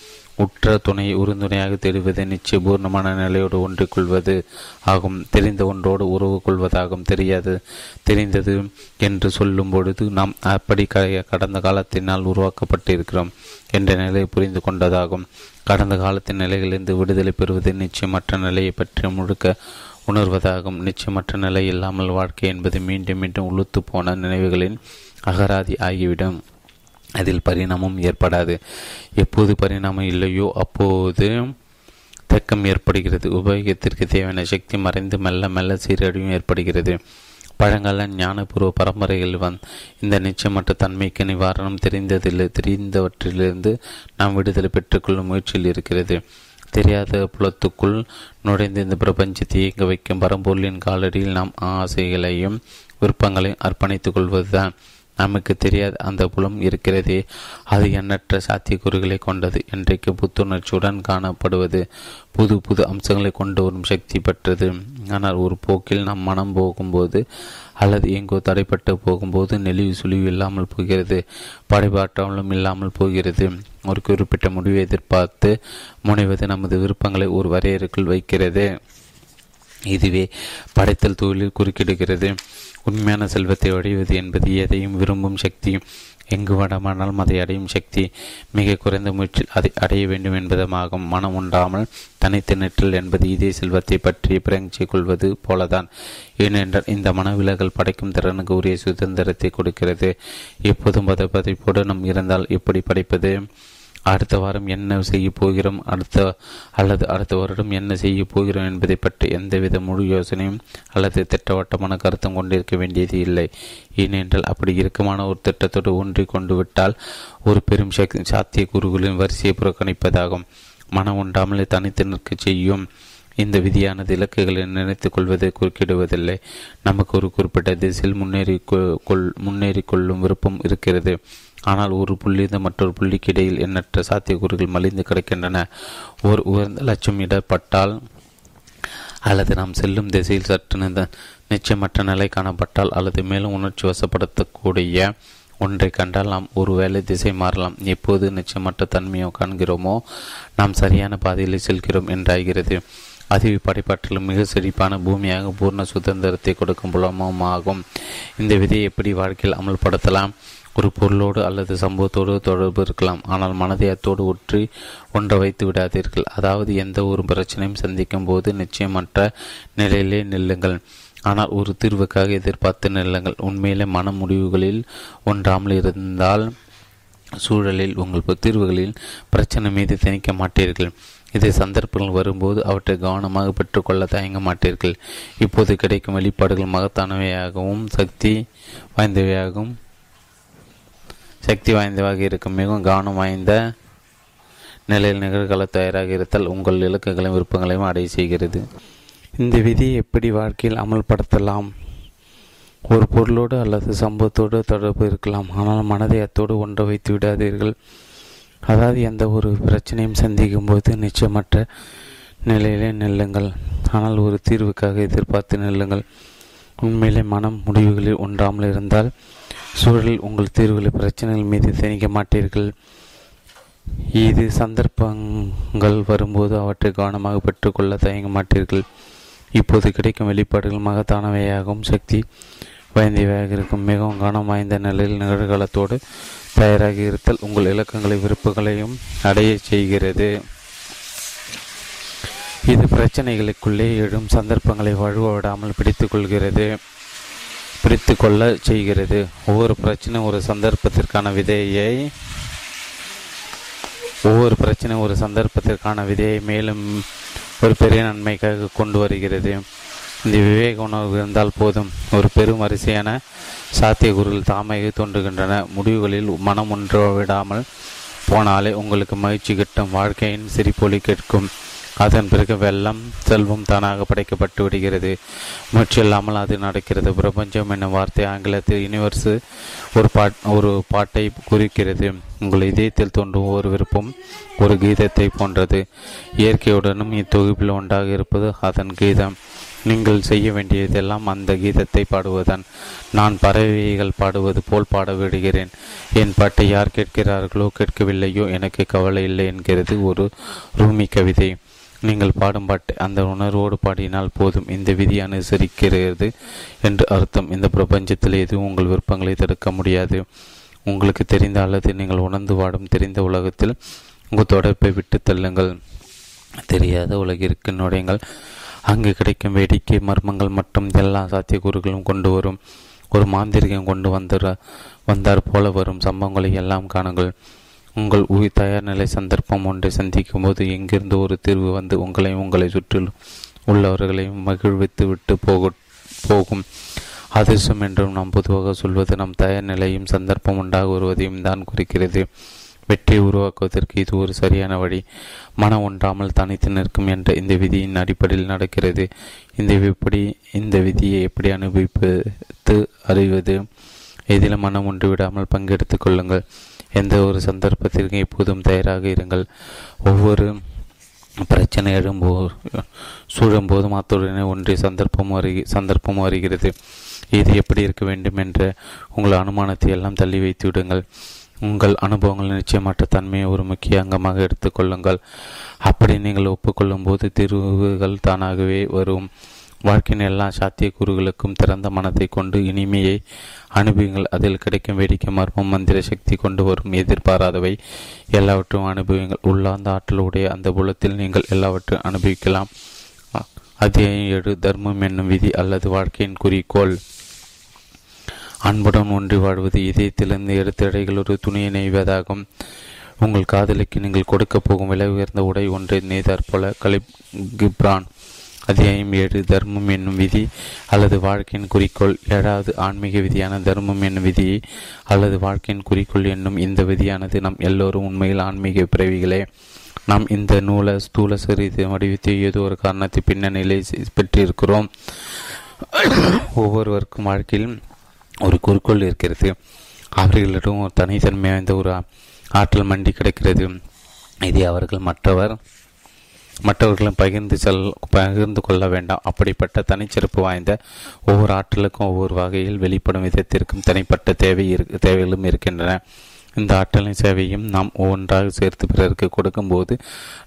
உற்ற துணையை உறுதுணையாக தெரிவது நிச்சயபூர்ணமான நிலையோடு ஒன்றிக்கொள்வது ஆகும். தெரிந்த ஒன்றோடு உறவு கொள்வதாகும் தெரியாது. தெரிந்தது என்று சொல்லும் பொழுது நாம் அப்படி கடந்த காலத்தினால் உருவாக்கப்பட்டிருக்கிறோம் என்ற நிலையை புரிந்து கொண்டதாகும். கடந்த காலத்தின் நிலைகளிலிருந்து விடுதலை பெறுவது நிச்சயமற்ற நிலையை பற்றி முழுக்க உணர்வதாகும். நிச்சயமற்ற நிலை இல்லாமல் வாழ்க்கை என்பது மீண்டும் மீண்டும் உளுத்து போன நினைவுகளின் அகராதி ஆகிவிடும். அதில் பரிணாமம் ஏற்படாது. எப்போது பரிணாமம் இல்லையோ அப்போது தக்கம் ஏற்படுகிறது. உபயோகத்திற்கு தேவையான சக்தி மறைந்து மெல்ல மெல்ல சீரழிவும் ஏற்படுகிறது. பழங்கால ஞானபூர்வ பரம்பரைகள் வந் இந்த நிச்சயமற்ற தன்மைக்கு நிவாரணம் தெரிந்ததில்லை தெரிந்தவற்றிலிருந்து நாம் விடுதலை பெற்றுக்கொள்ளும் முயற்சியில் இருக்கிறது. தெரியாத புலத்துக்குள் நுழைந்து இந்த பிரபஞ்சத்தை இயங்க வைக்கும் பரம்பொருளின் காலடியில் நாம் ஆசைகளையும் விருப்பங்களையும் அர்ப்பணித்துக் கொள்வதுதான். நமக்கு தெரியாத அந்த புலம் இருக்கிறதே அது எண்ணற்ற சாத்தியக்கூறுகளை கொண்டது. இன்றைக்கு புத்துணர்ச்சியுடன் காணப்படுவது புது புது அம்சங்களை கொண்டு வரும் சக்தி பெற்றது. ஆனால் ஒரு போக்கில் நம் மனம் போகும்போது அல்லது எங்கோ தடைப்பட்டு போகும்போது நெளிவு சுழிவு இல்லாமல் போகிறது படைபாற்றாலும் இல்லாமல் போகிறது. ஒரு குறிப்பிட்ட முடிவை எதிர்பார்த்து முனைவது நமது விருப்பங்களை ஒரு வரையறுக்குள் வைக்கிறது. இதுவே படைத்தல் தொழிலில் குறுக்கிடுகிறது. உண்மையான செல்வத்தை அடைவது என்பது எதையும் விரும்பும் சக்தி. எங்கு வடமானாலும் அதை அடையும் சக்தி. மிக குறைந்த முயற்சியில் அதை அடைய வேண்டும் என்பதுமாகும். மனம் உண்டாமல் தனித்து நிற்றல் என்பது இதே செல்வத்தை பற்றி பிரங்கி கொள்வது போலதான். ஏனென்றால் இந்த மனவிலகல் படைக்கும் திறனுக்கு உரிய சுதந்திரத்தை கொடுக்கிறது. எப்போதும் பதப்பதைப்போடு நம் இருந்தால் எப்படி படைப்பது? அடுத்த வாரம் என்ன செய்ய போகிறோம்? அடுத்த அல்லது அடுத்த வருடம் என்ன செய்ய போகிறோம் என்பதை பற்றி எந்தவித முழு யோசனையும் அல்லது திட்டவட்டமான கருத்தும் கொண்டிருக்க வேண்டியது இல்லை. ஏனென்றால் அப்படி இறுக்கமான ஒரு திட்டத்தோடு ஒன்றி கொண்டு விட்டால் ஒரு பெரும் சக்தி சாத்திய கூறுகளின் வரிசையை புறக்கணிப்பதாகும். மனம் உண்டாமலே தனித்து நிற்க செய்யும் இந்த விதியானது இலக்குகளை நினைத்துக் கொள்வதை குறுக்கிடுவதில்லை. நமக்கு ஒரு குறிப்பிட்ட திசையில் முன்னேறி கொள் முன்னேறி கொள்ளும் விருப்பம் இருக்கிறது. ஆனால் ஒரு புள்ளியிருந்து மற்றொரு புள்ளிக்கு இடையில் எண்ணற்ற சாத்தியக்கூறுகள் மலிந்து கிடக்கின்றன. ஒரு உயர்ந்த லட்சம் இடப்பட்டால் அல்லது நாம் செல்லும் திசையில் சற்று நிச்சயமற்ற நிலை காணப்பட்டால் அல்லது மேலும் உணர்ச்சி வசப்படுத்தக்கூடிய ஒன்றை கண்டால் நாம் ஒருவேளை திசை மாறலாம். எப்போது நிச்சயமற்ற தன்மையோ காண்கிறோமோ நாம் சரியான பாதையில் செல்கிறோம் என்றாகிறது. அதிவி படைப்பாற்றலும் மிக செழிப்பான பூமியாக பூர்ண சுதந்திரத்தை கொடுக்கும் புலமும் ஆகும். இந்த விதியை எப்படி வாழ்க்கையில் அமல்படுத்தலாம்? ஒரு பொருளோடு அல்லது சம்பவத்தோடு தொடர்பு இருக்கலாம். ஆனால் மனதை அத்தோடு ஒற்றி ஒன்றை வைத்து விடாதீர்கள். அதாவது எந்த ஒரு பிரச்சனையும் சந்திக்கும் போது நிச்சயமற்ற நிலையிலே நில்லுங்கள். ஆனால் ஒரு தீர்வுக்காக எதிர்பார்த்து நில்லுங்கள். உண்மையிலே மன முடிவுகளில் ஒன்றாமல் இருந்தால் சூழலில் உங்கள் தீர்வுகளில் பிரச்சனை மீது திணிக்க மாட்டீர்கள். இது சந்தர்ப்பங்கள் வரும்போது அவற்றை கவனமாக பெற்றுக்கொள்ள தயங்க மாட்டீர்கள். இப்போது கிடைக்கும் வெளிப்பாடுகள் மகத்தானவையாகவும் சக்தி வாய்ந்தவையாகவும் சக்தி வாய்ந்தவாக இருக்கும். மிகவும் கவனம் வாய்ந்த நிலையில் நிகழ்கால தயாராக இருத்தல் உங்கள் இலக்குகளையும் விருப்பங்களையும் அடைய செய்கிறது. இந்த விதியை எப்படி வாழ்க்கையில் அமல்படுத்தலாம்? ஒரு பொருளோடு அல்லது சம்பவத்தோடு தொடர்பு இருக்கலாம். ஆனால் மனதை அத்தோடு ஒன்று வைத்து விடாதீர்கள். அதாவது எந்த ஒரு பிரச்சனையும் சந்திக்கும் போது நிச்சயமற்ற நிலையிலே நெல்லுங்கள். ஆனால் ஒரு தீர்வுக்காக எதிர்பார்த்து நெல்லுங்கள். உண்மையிலே மனம் முடிவுகளில் ஒன்றாமல் இருந்தால் சூழலில் உங்கள் தீர்வுகளை பிரச்சனைகள் மீது திணிக்க மாட்டீர்கள். இது சந்தர்ப்பங்கள் வரும்போது அவற்றை கவனமாக பெற்றுக்கொள்ள தயங்க மாட்டீர்கள். இப்போது கிடைக்கும் வெளிப்பாடுகள் மகத்தானவையாகவும் சக்தி வாய்ந்தவையாக இருக்கும். மிகவும் கவனம் வாய்ந்த நிலையில் நிகழ்காலத்தோடு தயாராகி இருத்தல் உங்கள் இலக்கங்களை விருப்புகளையும் அடைய செய்கிறது. இது பிரச்சனைகளுக்குள்ளே எழும் சந்தர்ப்பங்களை வழுவ விடாமல் கொள்கிறது பிடித்து கொள்ள செய்கிறது. ஒவ்வொரு பிரச்சனை ஒரு சந்தர்ப்பத்திற்கான விதையை ஒவ்வொரு பிரச்சனை ஒரு சந்தர்ப்பத்திற்கான விதையை மேலும் ஒரு பெரிய நன்மைக்காக கொண்டு வருகிறது. இந்த விவேக உணர்வு இருந்தால் போதும். ஒரு பெரும் வரிசையான சாத்தியக்கூறுகள் தாமாக தோன்றுகின்றன. முடிவுகளில் மனம் ஒன்று விடாமல் போனாலே உங்களுக்கு மகிழ்ச்சி கிட்டும் வாழ்க்கையின் சிரிப்பொலி கேட்கும். அதன் பிறகு வெள்ளம் செல்வம் தானாக படைக்கப்பட்டு விடுகிறது. முற்றில்லாமல் அது நடக்கிறது. பிரபஞ்சம் என்னும் வார்த்தை ஆங்கிலத்தில் யூனிவர்ஸ் ஒரு பாட் ஒரு பாட்டை குறிக்கிறது. உங்கள் இதயத்தில் தோன்றும் ஒரு விருப்பம் ஒரு கீதத்தை போன்றது. இயற்கையுடனும் இத்தொகுப்பில் ஒன்றாக இருப்பது அதன் கீதம். நீங்கள் செய்ய வேண்டியதெல்லாம் அந்த கீதத்தை பாடுவதன் நான் பறவைகள் பாடுவது போல் பாட விடுகிறேன். என் பாட்டை யார் கேட்கிறார்களோ கேட்கவில்லையோ எனக்கு கவலை இல்லை என்கிறது ஒரு ரூமி கவிதை. நீங்கள் பாடும் பாட்டு அந்த உணர்வோடு பாடினால் போதும். இந்த விதி அனுசரிக்கிறது என்று அர்த்தம். இந்த பிரபஞ்சத்தில் எதுவும் உங்கள் விருப்பங்களை தடுக்க முடியாது. உங்களுக்கு தெரிந்த அல்லது நீங்கள் உணர்ந்து வாடும் தெரிந்த உலகத்தில் உங்கள் தொடர்பை விட்டு தள்ளுங்கள். தெரியாத உலகிற்கு நுழைங்கள் அங்கு கிடைக்கும் வேடிக்கை மர்மங்கள் மற்றும் எல்லா சாத்தியக்கூறுகளும் கொண்டு வரும். ஒரு மாந்திரிகம் கொண்டு வந்த வந்தார் போல வரும். சம்பவங்களை எல்லாம் காணுங்கள். உங்கள் உயிர் தயார் நிலை சந்தர்ப்பம் ஒன்றை சந்திக்கும் போது எங்கிருந்து ஒரு தீர்வு வந்து உங்களையும் உங்களை சுற்றிலும் உள்ளவர்களையும் மகிழ்வித்து விட்டு போக போகும். அதிர்ஷ்டம் என்றும் நாம் பொதுவாக சொல்வது நம் தயார் நிலையும் சந்தர்ப்பம் உண்டாக வருவதையும் தான் குறிக்கிறது. வெற்றியை உருவாக்குவதற்கு இது ஒரு சரியான வழி. மனம் ஒன்றாமல் தனித்து நிற்கும் என்ற இந்த விதியின் அடிப்படையில் நடக்கிறது. இந்த எப்படி இந்த விதியை எப்படி அனுபவிப்பது அறிவது? இதில் மனம் ஒன்று விடாமல் பங்கெடுத்துக் கொள்ளுங்கள். எந்த ஒரு சந்தர்ப்பத்திற்கும் எப்போதும் தயாராக இருங்கள். ஒவ்வொரு பிரச்சனை எழும்போ சூழும்போதும் அத்துடனே ஒன்றிய சந்தர்ப்பம் வருகி சந்தர்ப்பம் வருகிறது. இது எப்படி இருக்க வேண்டும் என்ற உங்கள் அனுமானத்தை எல்லாம் தள்ளி வைத்து விடுங்கள். உங்கள் அனுபவங்கள் நிச்சயமற்ற தன்மையை ஒரு முக்கிய அங்கமாக எடுத்துக்கொள்ளுங்கள் அப்படி நீங்கள் ஒப்புக்கொள்ளும் போது தீர்வுகள் தானாகவே வரும். வாழ்க்கையின் எல்லா சாத்தியக்கூறுகளுக்கும் திறந்த மனத்தை கொண்டு இனிமையை அனுபவங்கள் அதில் கிடைக்கும் வேடிக்கை மர்மம் மந்திர சக்தி கொண்டு வரும் எதிர்பாராதவை. எல்லாவற்றையும் அனுபவங்கள். உள்ளார்ந்த ஆற்றலுடைய அந்த புலத்தில் நீங்கள் எல்லாவற்றையும் அனுபவிக்கலாம். அத்தியாயம் ஏழு தர்மம் என்னும் விதி அல்லது வாழ்க்கையின் குறிக்கோள். அன்புடன் ஒன்றி வாழ்வது இதயத்திலிருந்து எடுத்த இடைகள் ஒரு துணியை நெய்வதாகும் உங்கள் காதலுக்கு நீங்கள் கொடுக்க போகும் விலை உயர்ந்த உடை ஒன்றை நெய்தார் போல கலிப் கிப்ரான். அத்தியாயம் ஏழு தர்மம் என்னும் விதி அல்லது வாழ்க்கையின் குறிக்கோள். ஏழாவது ஆன்மீக விதியான தர்மம் என்னும் விதி அல்லது வாழ்க்கையின் குறிக்கோள் என்னும் இந்த விதியானது நம் எல்லோரும் உண்மையில் ஆன்மீக பிறவிகளே. நாம் இந்த நூலை ஸ்தூல சிறிது வடிவத்தை ஏதோ ஒரு காரணத்தை பின்னணியிலே பெற்றிருக்கிறோம். ஒவ்வொருவருக்கும் வாழ்க்கையில் ஒரு குறிக்கோள் இருக்கிறது. அவர்களிடம் ஒரு தனித்தன்மை வாய்ந்த ஒரு ஆற்றல் மண்டி கிடைக்கிறது. இதை அவர்கள் மற்றவர் மற்றவர்களும் பகிர்ந்து செல் பகிர்ந்து கொள்ள வேண்டாம். அப்படிப்பட்ட தனிச்சிறப்பு வாய்ந்த ஒவ்வொரு ஆற்றலுக்கும் ஒவ்வொரு வகையில் வெளிப்படும் விதத்திற்கும் தனிப்பட்ட தேவை தேவைகளும் இருக்கின்றன. இந்த ஆற்றலின் சேவையும் நாம் ஒவ்வொன்றாக சேர்த்து பிறருக்கு கொடுக்கும்போது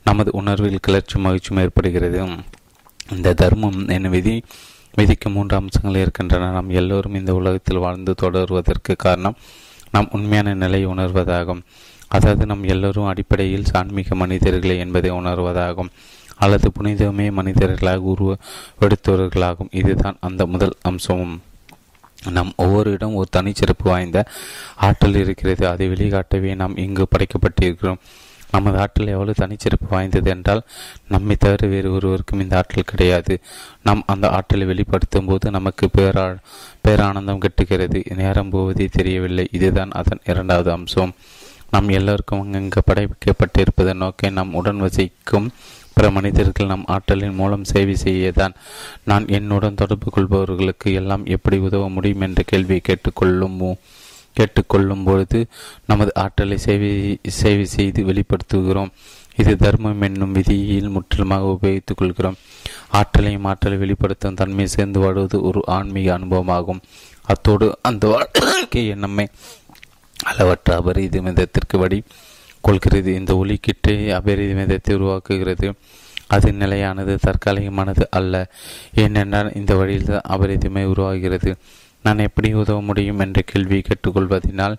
நமது உணர்வில் கிளர்ச்சி மகிழ்ச்சியும் ஏற்படுகிறது. இந்த தர்மம் என விதி விதிக்கு மூன்று அம்சங்கள் இருக்கின்றன. நாம் எல்லோரும் இந்த உலகத்தில் வாழ்ந்து தொடருவதற்கு காரணம் நாம் உண்மையான நிலையை உணர்வதாகும். அதாவது நம் எல்லோரும் அடிப்படையில் சான்மீக மனிதர்களே என்பதை உணர்வதாகும். அல்லது புனிதமே மனிதர்களாக உருவெடுத்தவர்களாகும். இதுதான் அந்த முதல் அம்சமும். நம் ஒவ்வொரு இடம் ஒரு தனிச்சிறப்பு வாய்ந்த ஆற்றல் இருக்கிறது. அதை வெளிக்காட்டவே நாம் இங்கு படைக்கப்பட்டிருக்கிறோம். நமது ஆற்றல் எவ்வளவு தனிச்சிறப்பு வாய்ந்தது என்றால் நம்மை தவிர வேறு ஒருவருக்கும் இந்த ஆற்றல் கிடையாது. நாம் அந்த ஆற்றலை வெளிப்படுத்தும் போது நமக்கு பேரா பேரானந்தம் கட்டுகிறது. நேரம் போவதே தெரியவில்லை. இதுதான் அதன் இரண்டாவது அம்சம். நாம் எல்லோருக்கும் அங்கங்கு படைக்கப்பட்டிருப்பதை நோக்கி நாம் உடன் வசிக்கும் பிற மனிதர்கள் நம் ஆற்றலின் மூலம் சேவை செய்யதான். நான் என்னுடன் தொடர்பு கொள்பவர்களுக்கு எல்லாம் எப்படி உதவ முடியும் என்ற கேள்வியை கேட்டுக்கொள்ளும் கேட்டுக்கொள்ளும் பொழுது நமது ஆற்றலை சேவை சேவை செய்து வெளிப்படுத்துகிறோம். இது தர்மம் என்னும் விதியில் முற்றிலுமாக உபயோகித்துக் கொள்கிறோம். ஆற்றலையும் ஆற்றலை வெளிப்படுத்தும் தன்மையை சேர்ந்து வாழ்வது ஒரு ஆன்மீக அனுபவமாகும். அத்தோடு அந்த வாழ்க்கையை நம்மை அளவற்ற அபரிதமிதத்திற்கு வழி கொள்கிறது. இந்த ஒலிக்கிட்டு அபரிதமிதத்தை உருவாக்குகிறது. அது நிலையானது தற்காலிகமானது அல்ல. ஏனென்றால் இந்த வழியில் தான் அபரிதமை உருவாகிறது. நான் எப்படி உதவ முடியும் என்ற கேள்வி கேட்டுக்கொள்வதனால்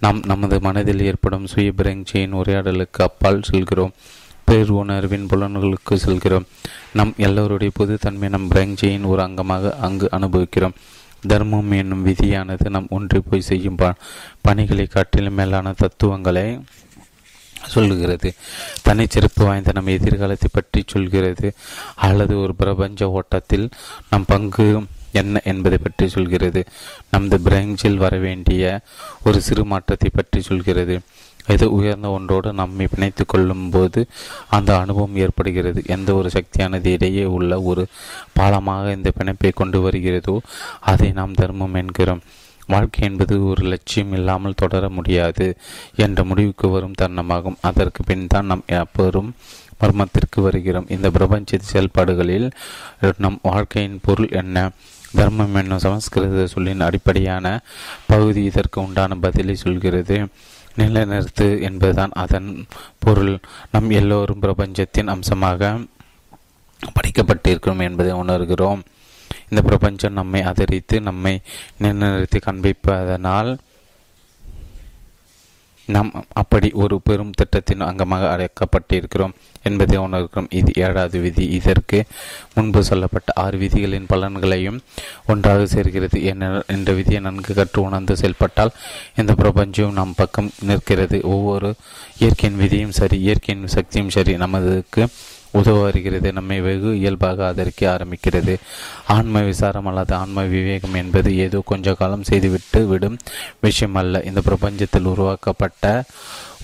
நாம் நமது மனதில் ஏற்படும் சுய பிரங்சியின் உரையாடலுக்கு அப்பால் செல்கிறோம். பேர் உணர்வின் புலன்களுக்கு செல்கிறோம். நம் எல்லோருடைய பொதுத்தன்மை நம் பிரங்சியின் ஒரு அங்கமாக அங்கு அனுபவிக்கிறோம். தர்மம் என்னும் விதியானது நம் ஒன்றி போய் செய்யும் பணிகளை காட்டிலும் மேலான தத்துவங்களை சொல்கிறது தனிச்சிறப்பு வாய்ந்த நம் எதிர்காலத்தை பற்றி சொல்கிறது. அல்லது ஒரு பிரபஞ்ச ஓட்டத்தில் நம் பங்கு என்ன என்பதை பற்றி சொல்கிறது. நமது பிரெஞ்சில் வர வேண்டிய ஒரு சிறு மாற்றத்தை பற்றி சொல்கிறது. இது உயர்ந்த ஒன்றோடு நம்மை பிணைத்து கொள்ளும் போது அந்த அனுபவம் ஏற்படுகிறது. எந்த ஒரு சக்தியானது இடையே உள்ள ஒரு பாலமாக இந்த பிணைப்பை கொண்டு வருகிறதோ அதை நாம் தர்மம் என்கிறோம். வாழ்க்கை என்பது ஒரு லட்சியம் இல்லாமல் தொடர முடியாது என்ற முடிவுக்கு வரும் தருணமாகும். அதற்கு பின் தான் நாம் எப்போதும் மர்மத்திற்கு வருகிறோம். இந்த பிரபஞ்ச செயல்பாடுகளில் நம் வாழ்க்கையின் பொருள் என்ன? தர்மம் என்னும் சமஸ்கிருத சொல்லின் அடிப்படையான பகுதி இதற்கு உண்டான பதிலை சொல்கிறது. நிலைநிறுத்து என்பதுதான் அதன் பொருள். நம் எல்லோரும் பிரபஞ்சத்தின் அம்சமாக படைக்கப்பட்டிருக்கிறோம் என்பதை உணர்கிறோம். இந்த பிரபஞ்சம் நம்மை ஆதரித்து நம்மை நிலைநிறுத்தி காண்பிப்பதனால் நாம் அப்படி ஒரு பெரும் திட்டத்தின் அங்கமாக அழைக்கப்பட்டிருக்கிறோம் என்பதை உணர்கிறோம். இது ஏழாவது விதி. இதற்கு முன்பு சொல்லப்பட்ட ஆறு விதிகளின் பலன்களையும் ஒன்றாக சேர்க்கிறது என்ற விதியை நன்கு கற்று உணர்ந்து செயல்பட்டால் இந்த பிரபஞ்சம் நம் பக்கம் நிற்கிறது. ஒவ்வொரு இயற்கையின் விதியும் சரி இயற்கையின் சக்தியும் சரி. நமதுக்கு உதவ வருகிறது நம்மை வெகு இயல்பாக ஆதரிக்க ஆரம்பிக்கிறது. ஆன்ம விசாரம் அல்லது ஆன்ம விவேகம் என்பது ஏதோ கொஞ்ச காலம் செய்துவிட்டு விடும் விஷயம் அல்ல இந்த பிரபஞ்சத்தில் உருவாக்கப்பட்ட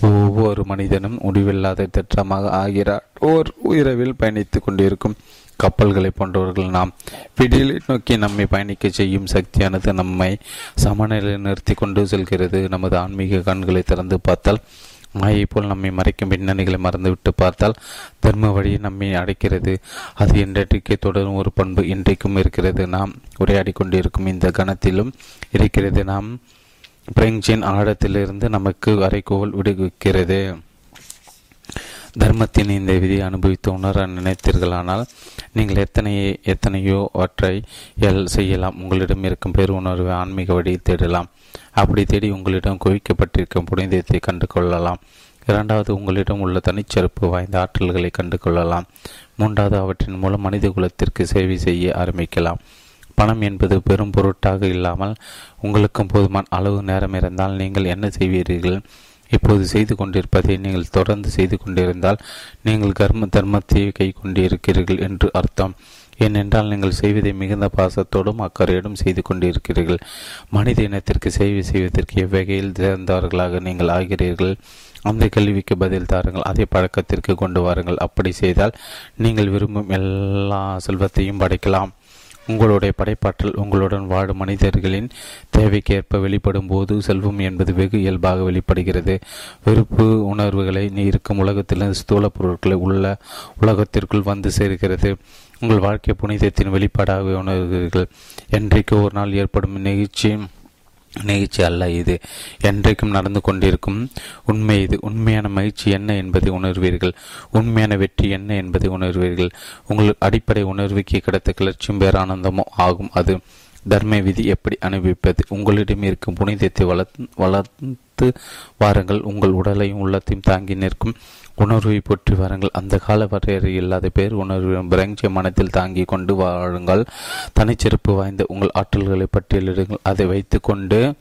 ஒவ்வொரு மனிதனும் முடிவில்லாத திட்டமாக ஆகிறார். ஓர் உயிரவில் பயணித்துக் கொண்டிருக்கும் கப்பல்களை போன்றவர்கள் நாம் விடியலை நோக்கி நம்மை பயணிக்க செய்யும் சக்தியானது நம்மை சமநிலையில் நிறுத்தி கொண்டு செல்கிறது. நமது ஆன்மீக கண்களை திறந்து பார்த்தால் மாயை போல் நம்மை மறைக்கும் பின்னணிகளை மறந்துவிட்டு பார்த்தால் தர்ம வழியை நம்மை அடைக்கிறது. அது இன்றைக்கே தொடரும் ஒரு பண்பு இன்றைக்கும் இருக்கிறது. நாம் உரையாடி கொண்டிருக்கும் இந்த கணத்திலும் இருக்கிறது. நாம் பிரெஞ்சின் ஆழத்திலிருந்து நமக்கு அரைக்கோவல் விடுவிக்கிறது. தர்மத்தின் இந்த விதியை அனுபவித்து உணர நினைத்தீர்களானால் நீங்கள் எத்தனை எத்தனையோ அவற்றை எல் செய்யலாம். உங்களிடம் இருக்கும் பேருணர்வை ஆன்மீக வழியை தேடலாம். அப்படி தேடி உங்களிடம் குவிக்கப்பட்டிருக்கும் புனிதத்தை கண்டு கொள்ளலாம் இரண்டாவது உங்களிடம் உள்ள தனிச்சிறப்பு வாய்ந்த ஆற்றல்களை கண்டு கொள்ளலாம் மூன்றாவது அவற்றின் மூலம் மனித குலத்திற்கு சேவை செய்ய ஆரம்பிக்கலாம். பணம் என்பது பெரும் பொருட்டாக இல்லாமல் உங்களுக்கும் போதுமான அளவு நேரம் இருந்தால் நீங்கள் என்ன செய்வீர்கள்? இப்போது செய்து கொண்டிருப்பதை நீங்கள் தொடர்ந்து செய்து கொண்டிருந்தால் நீங்கள் கர்ம தர்மத்தை கை கொண்டிருக்கிறீர்கள் என்று அர்த்தம். ஏனென்றால் நீங்கள் செய்வதை மிகுந்த பாசத்தோடும் அக்கறையோடும் செய்து கொண்டிருக்கிறீர்கள். மனித இனத்திற்கு சேவை செய்வதற்கு எவ்வகையில் சேர்ந்தவர்களாக நீங்கள் ஆகிறீர்கள்? அந்த கேள்விக்கு பதில் தாருங்கள். அதே பழக்கத்திற்கு கொண்டு வாருங்கள். அப்படி செய்தால் நீங்கள் விரும்பும் எல்லா செல்வத்தையும் படைக்கலாம். உங்களுடைய படைப்பாற்றல் உங்களுடன் வாழும் மனிதர்களின் தேவைக்கேற்ப வெளிப்படும் போது செல்வம் என்பது வெகு இயல்பாக வெளிப்படுகிறது. வெறுப்பு உணர்வுகளை இருக்கும் உலகத்திலிருந்து ஸ்தூல பொருட்களை உள்ள உலகத்திற்குள் வந்து சேர்கிறது. உங்கள் வாழ்க்கை புனிதத்தின் வெளிப்பாடாக உணர்கிறீர்கள். என்றைக்கு ஒரு நாள் ஏற்படும் நிகழ்ச்சி நிகழ்ச்சி அல்ல இது. என்றைக்கும் நடந்து கொண்டிருக்கும் உண்மை இது. உண்மையான மகிழ்ச்சி என்ன என்பதை உணர்வீர்கள். உண்மையான வெற்றி என்ன என்பதை உணர்வீர்கள். உங்கள் அடிப்படை உணர்வுக்கு கிடைத்த கிளர்ச்சியும் பேரானந்தமோ ஆகும். அது தர்ம விதி எப்படி அனுபவிப்பது? உங்களிடம் இருக்கும் புனிதத்தை வளர்த்து வளர்த்து வாருங்கள். உங்கள் உடலையும் உள்ளத்தையும் தாங்கி நிற்கும் உணர்வை போற்றி வாருங்கள். அந்த கால வரையறை இல்லாத பேர் உணர்வு பிரஞ்ச மனத்தில் தாங்கி கொண்டு வாழுங்கள். தனிச்சிறப்பு வாய்ந்த உங்கள் ஆற்றல்களை பட்டியலிடுங்கள். அதை வைத்துக்கொண்டு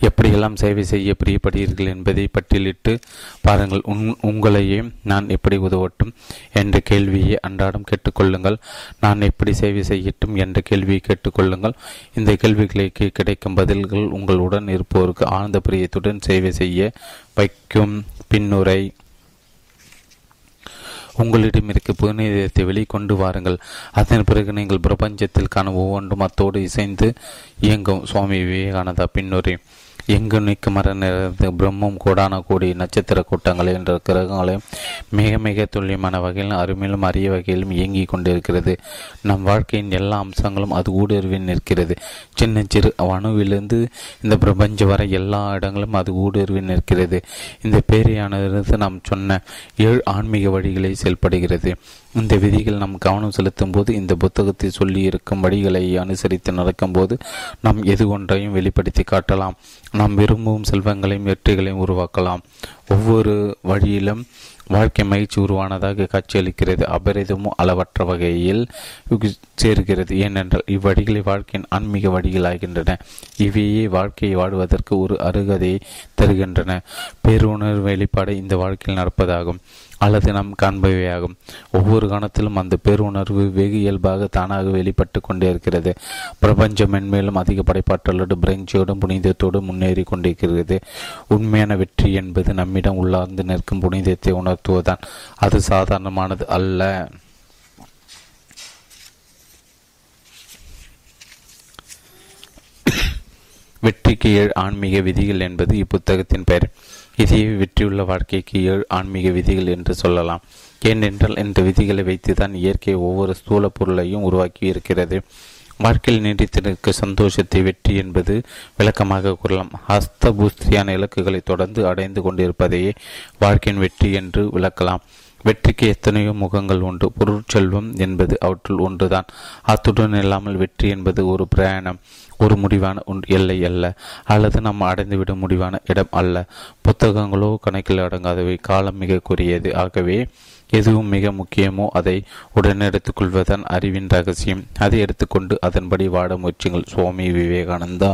எப்படியெல்லாம் சேவை செய்ய பிரியப்படுகிறீர்கள் என்பதை பட்டியலிட்டு பாருங்கள். உன் உங்களையே நான் எப்படி உதவட்டும் என்ற கேள்வியை அன்றாடம் கேட்டுக்கொள்ளுங்கள். நான் எப்படி சேவை செய்யட்டும் என்ற கேள்வியை கேட்டுக்கொள்ளுங்கள். இந்த கேள்விகளுக்கு கிடைக்கும் பதில்கள் உங்களுடன் இருப்போருக்கு ஆனந்த பிரியத்துடன் சேவை செய்ய வைக்கும். பின்னுரை. உங்களிடம் இருக்க புனிதத்தை வெளிக்கொண்டு வாருங்கள். அதன் பிறகு நீங்கள் பிரபஞ்சத்தில் காணும் ஒவ்வொன்றும் அத்தோடு இசைந்து இயங்கும். சுவாமி விவேகானந்தா பின்னுரை. எங்கு நிற்கும் மர நிறைந்த பிரம்மம் கூடான கோடி நட்சத்திர கூட்டங்கள் என்ற கிரகங்களையும் மிக மிக துல்லியமான வகையிலும் அருமையிலும் அரிய வகையிலும் இயங்கிக் கொண்டிருக்கிறது. நம் வாழ்க்கையின் எல்லா அம்சங்களும் அது ஊடுருவி நிற்கிறது. சின்ன சிறு அணுவிலிருந்து இந்த பிரபஞ்சம் வரை எல்லா இடங்களும் அது ஊடுருவி நிற்கிறது. இந்த பேரியானது நாம் சொன்ன ஏழு ஆன்மீக வழிகளை செயல்படுகிறது. இந்த விதிகள் நாம் கவனம் செலுத்தும் போது இந்த புத்தகத்தை சொல்லி இருக்கும் வழிகளை அனுசரித்து நடக்கும்போது நாம் எது ஒன்றையும் வெளிப்படுத்தி காட்டலாம். நாம் விரும்பும் செல்வங்களையும் வெற்றிகளையும் உருவாக்கலாம். ஒவ்வொரு வழியிலும் வாழ்க்கை மகிழ்ச்சி உருவானதாக காட்சியளிக்கிறது. அபரிதமும் அளவற்ற வகையில் சேர்கிறது. ஏனென்றால் இவ்வழிகளை வாழ்க்கையின் ஆன்மீக வழிகள் ஆகின்றன இவையே வாழ்க்கையை வாழ்வதற்கு ஒரு அருகதையை தருகின்றன. பேருணர்வு வெளிப்பாடு இந்த வாழ்க்கையில் நடப்பதாகும். அல்லது நாம் காண்பவையாகும். ஒவ்வொரு கணத்திலும் அந்த பேருணர்வு வெகு இயல்பாக தானாக வெளிப்பட்டு கொண்டே இருக்கிறது. பிரபஞ்சம் மென்மேலும் அதிக படைப்பாற்றலோடு பிரெஞ்சோடும் புனிதத்தோடு முன்னேறி கொண்டிருக்கிறது. உண்மையான வெற்றி என்பது நம்மிடம் உள்ளார்ந்து நிற்கும் புனிதத்தை உணர்த்துவதுதான். அது சாதாரணமானது அல்ல. வெற்றிக்கு ஏழு ஆன்மீக விதிகள் என்பது இப்புத்தகத்தின் பெயர். இதையே வெற்றியுள்ள வாழ்க்கைக்கு ஏழு ஆன்மீக விதிகள் என்று சொல்லலாம். ஏனென்றால் இந்த விதிகளை வைத்துதான் இயற்கை ஒவ்வொரு ஸ்தூல பொருளையும் உருவாக்கி இருக்கிறது. வாழ்க்கையில் நீடித்திருக்க சந்தோஷத்தை வெற்றி என்பது விளக்கமாக கூறலாம். ஹஸ்தபூஸ்தியான இலக்குகளை தொடர்ந்து அடைந்து கொண்டிருப்பதையே வாழ்க்கையின் வெற்றி என்று விளக்கலாம். வெற்றிக்கு எத்தனையோ முகங்கள் உண்டு. பொருட்செல்வம் என்பது அவற்றுள் ஒன்றுதான். அத்துடன் இல்லாமல் வெற்றி என்பது ஒரு பிரயாணம். ஒரு முடிவான எல்லை அல்ல அல்லது நாம் அடைந்துவிட முடிவான இடம் அல்ல. புத்தகங்களோ கணக்கில் அடங்காதவை காலம் மிக கூறியது ஆகவே எதுவும் மிக முக்கியமோ அதை உடனே எடுத்துக்கொள்வதன் அறிவின் ரகசியம். அதை எடுத்துக்கொண்டு அதன்படி வாட முயற்சிகள் சுவாமி விவேகானந்தா.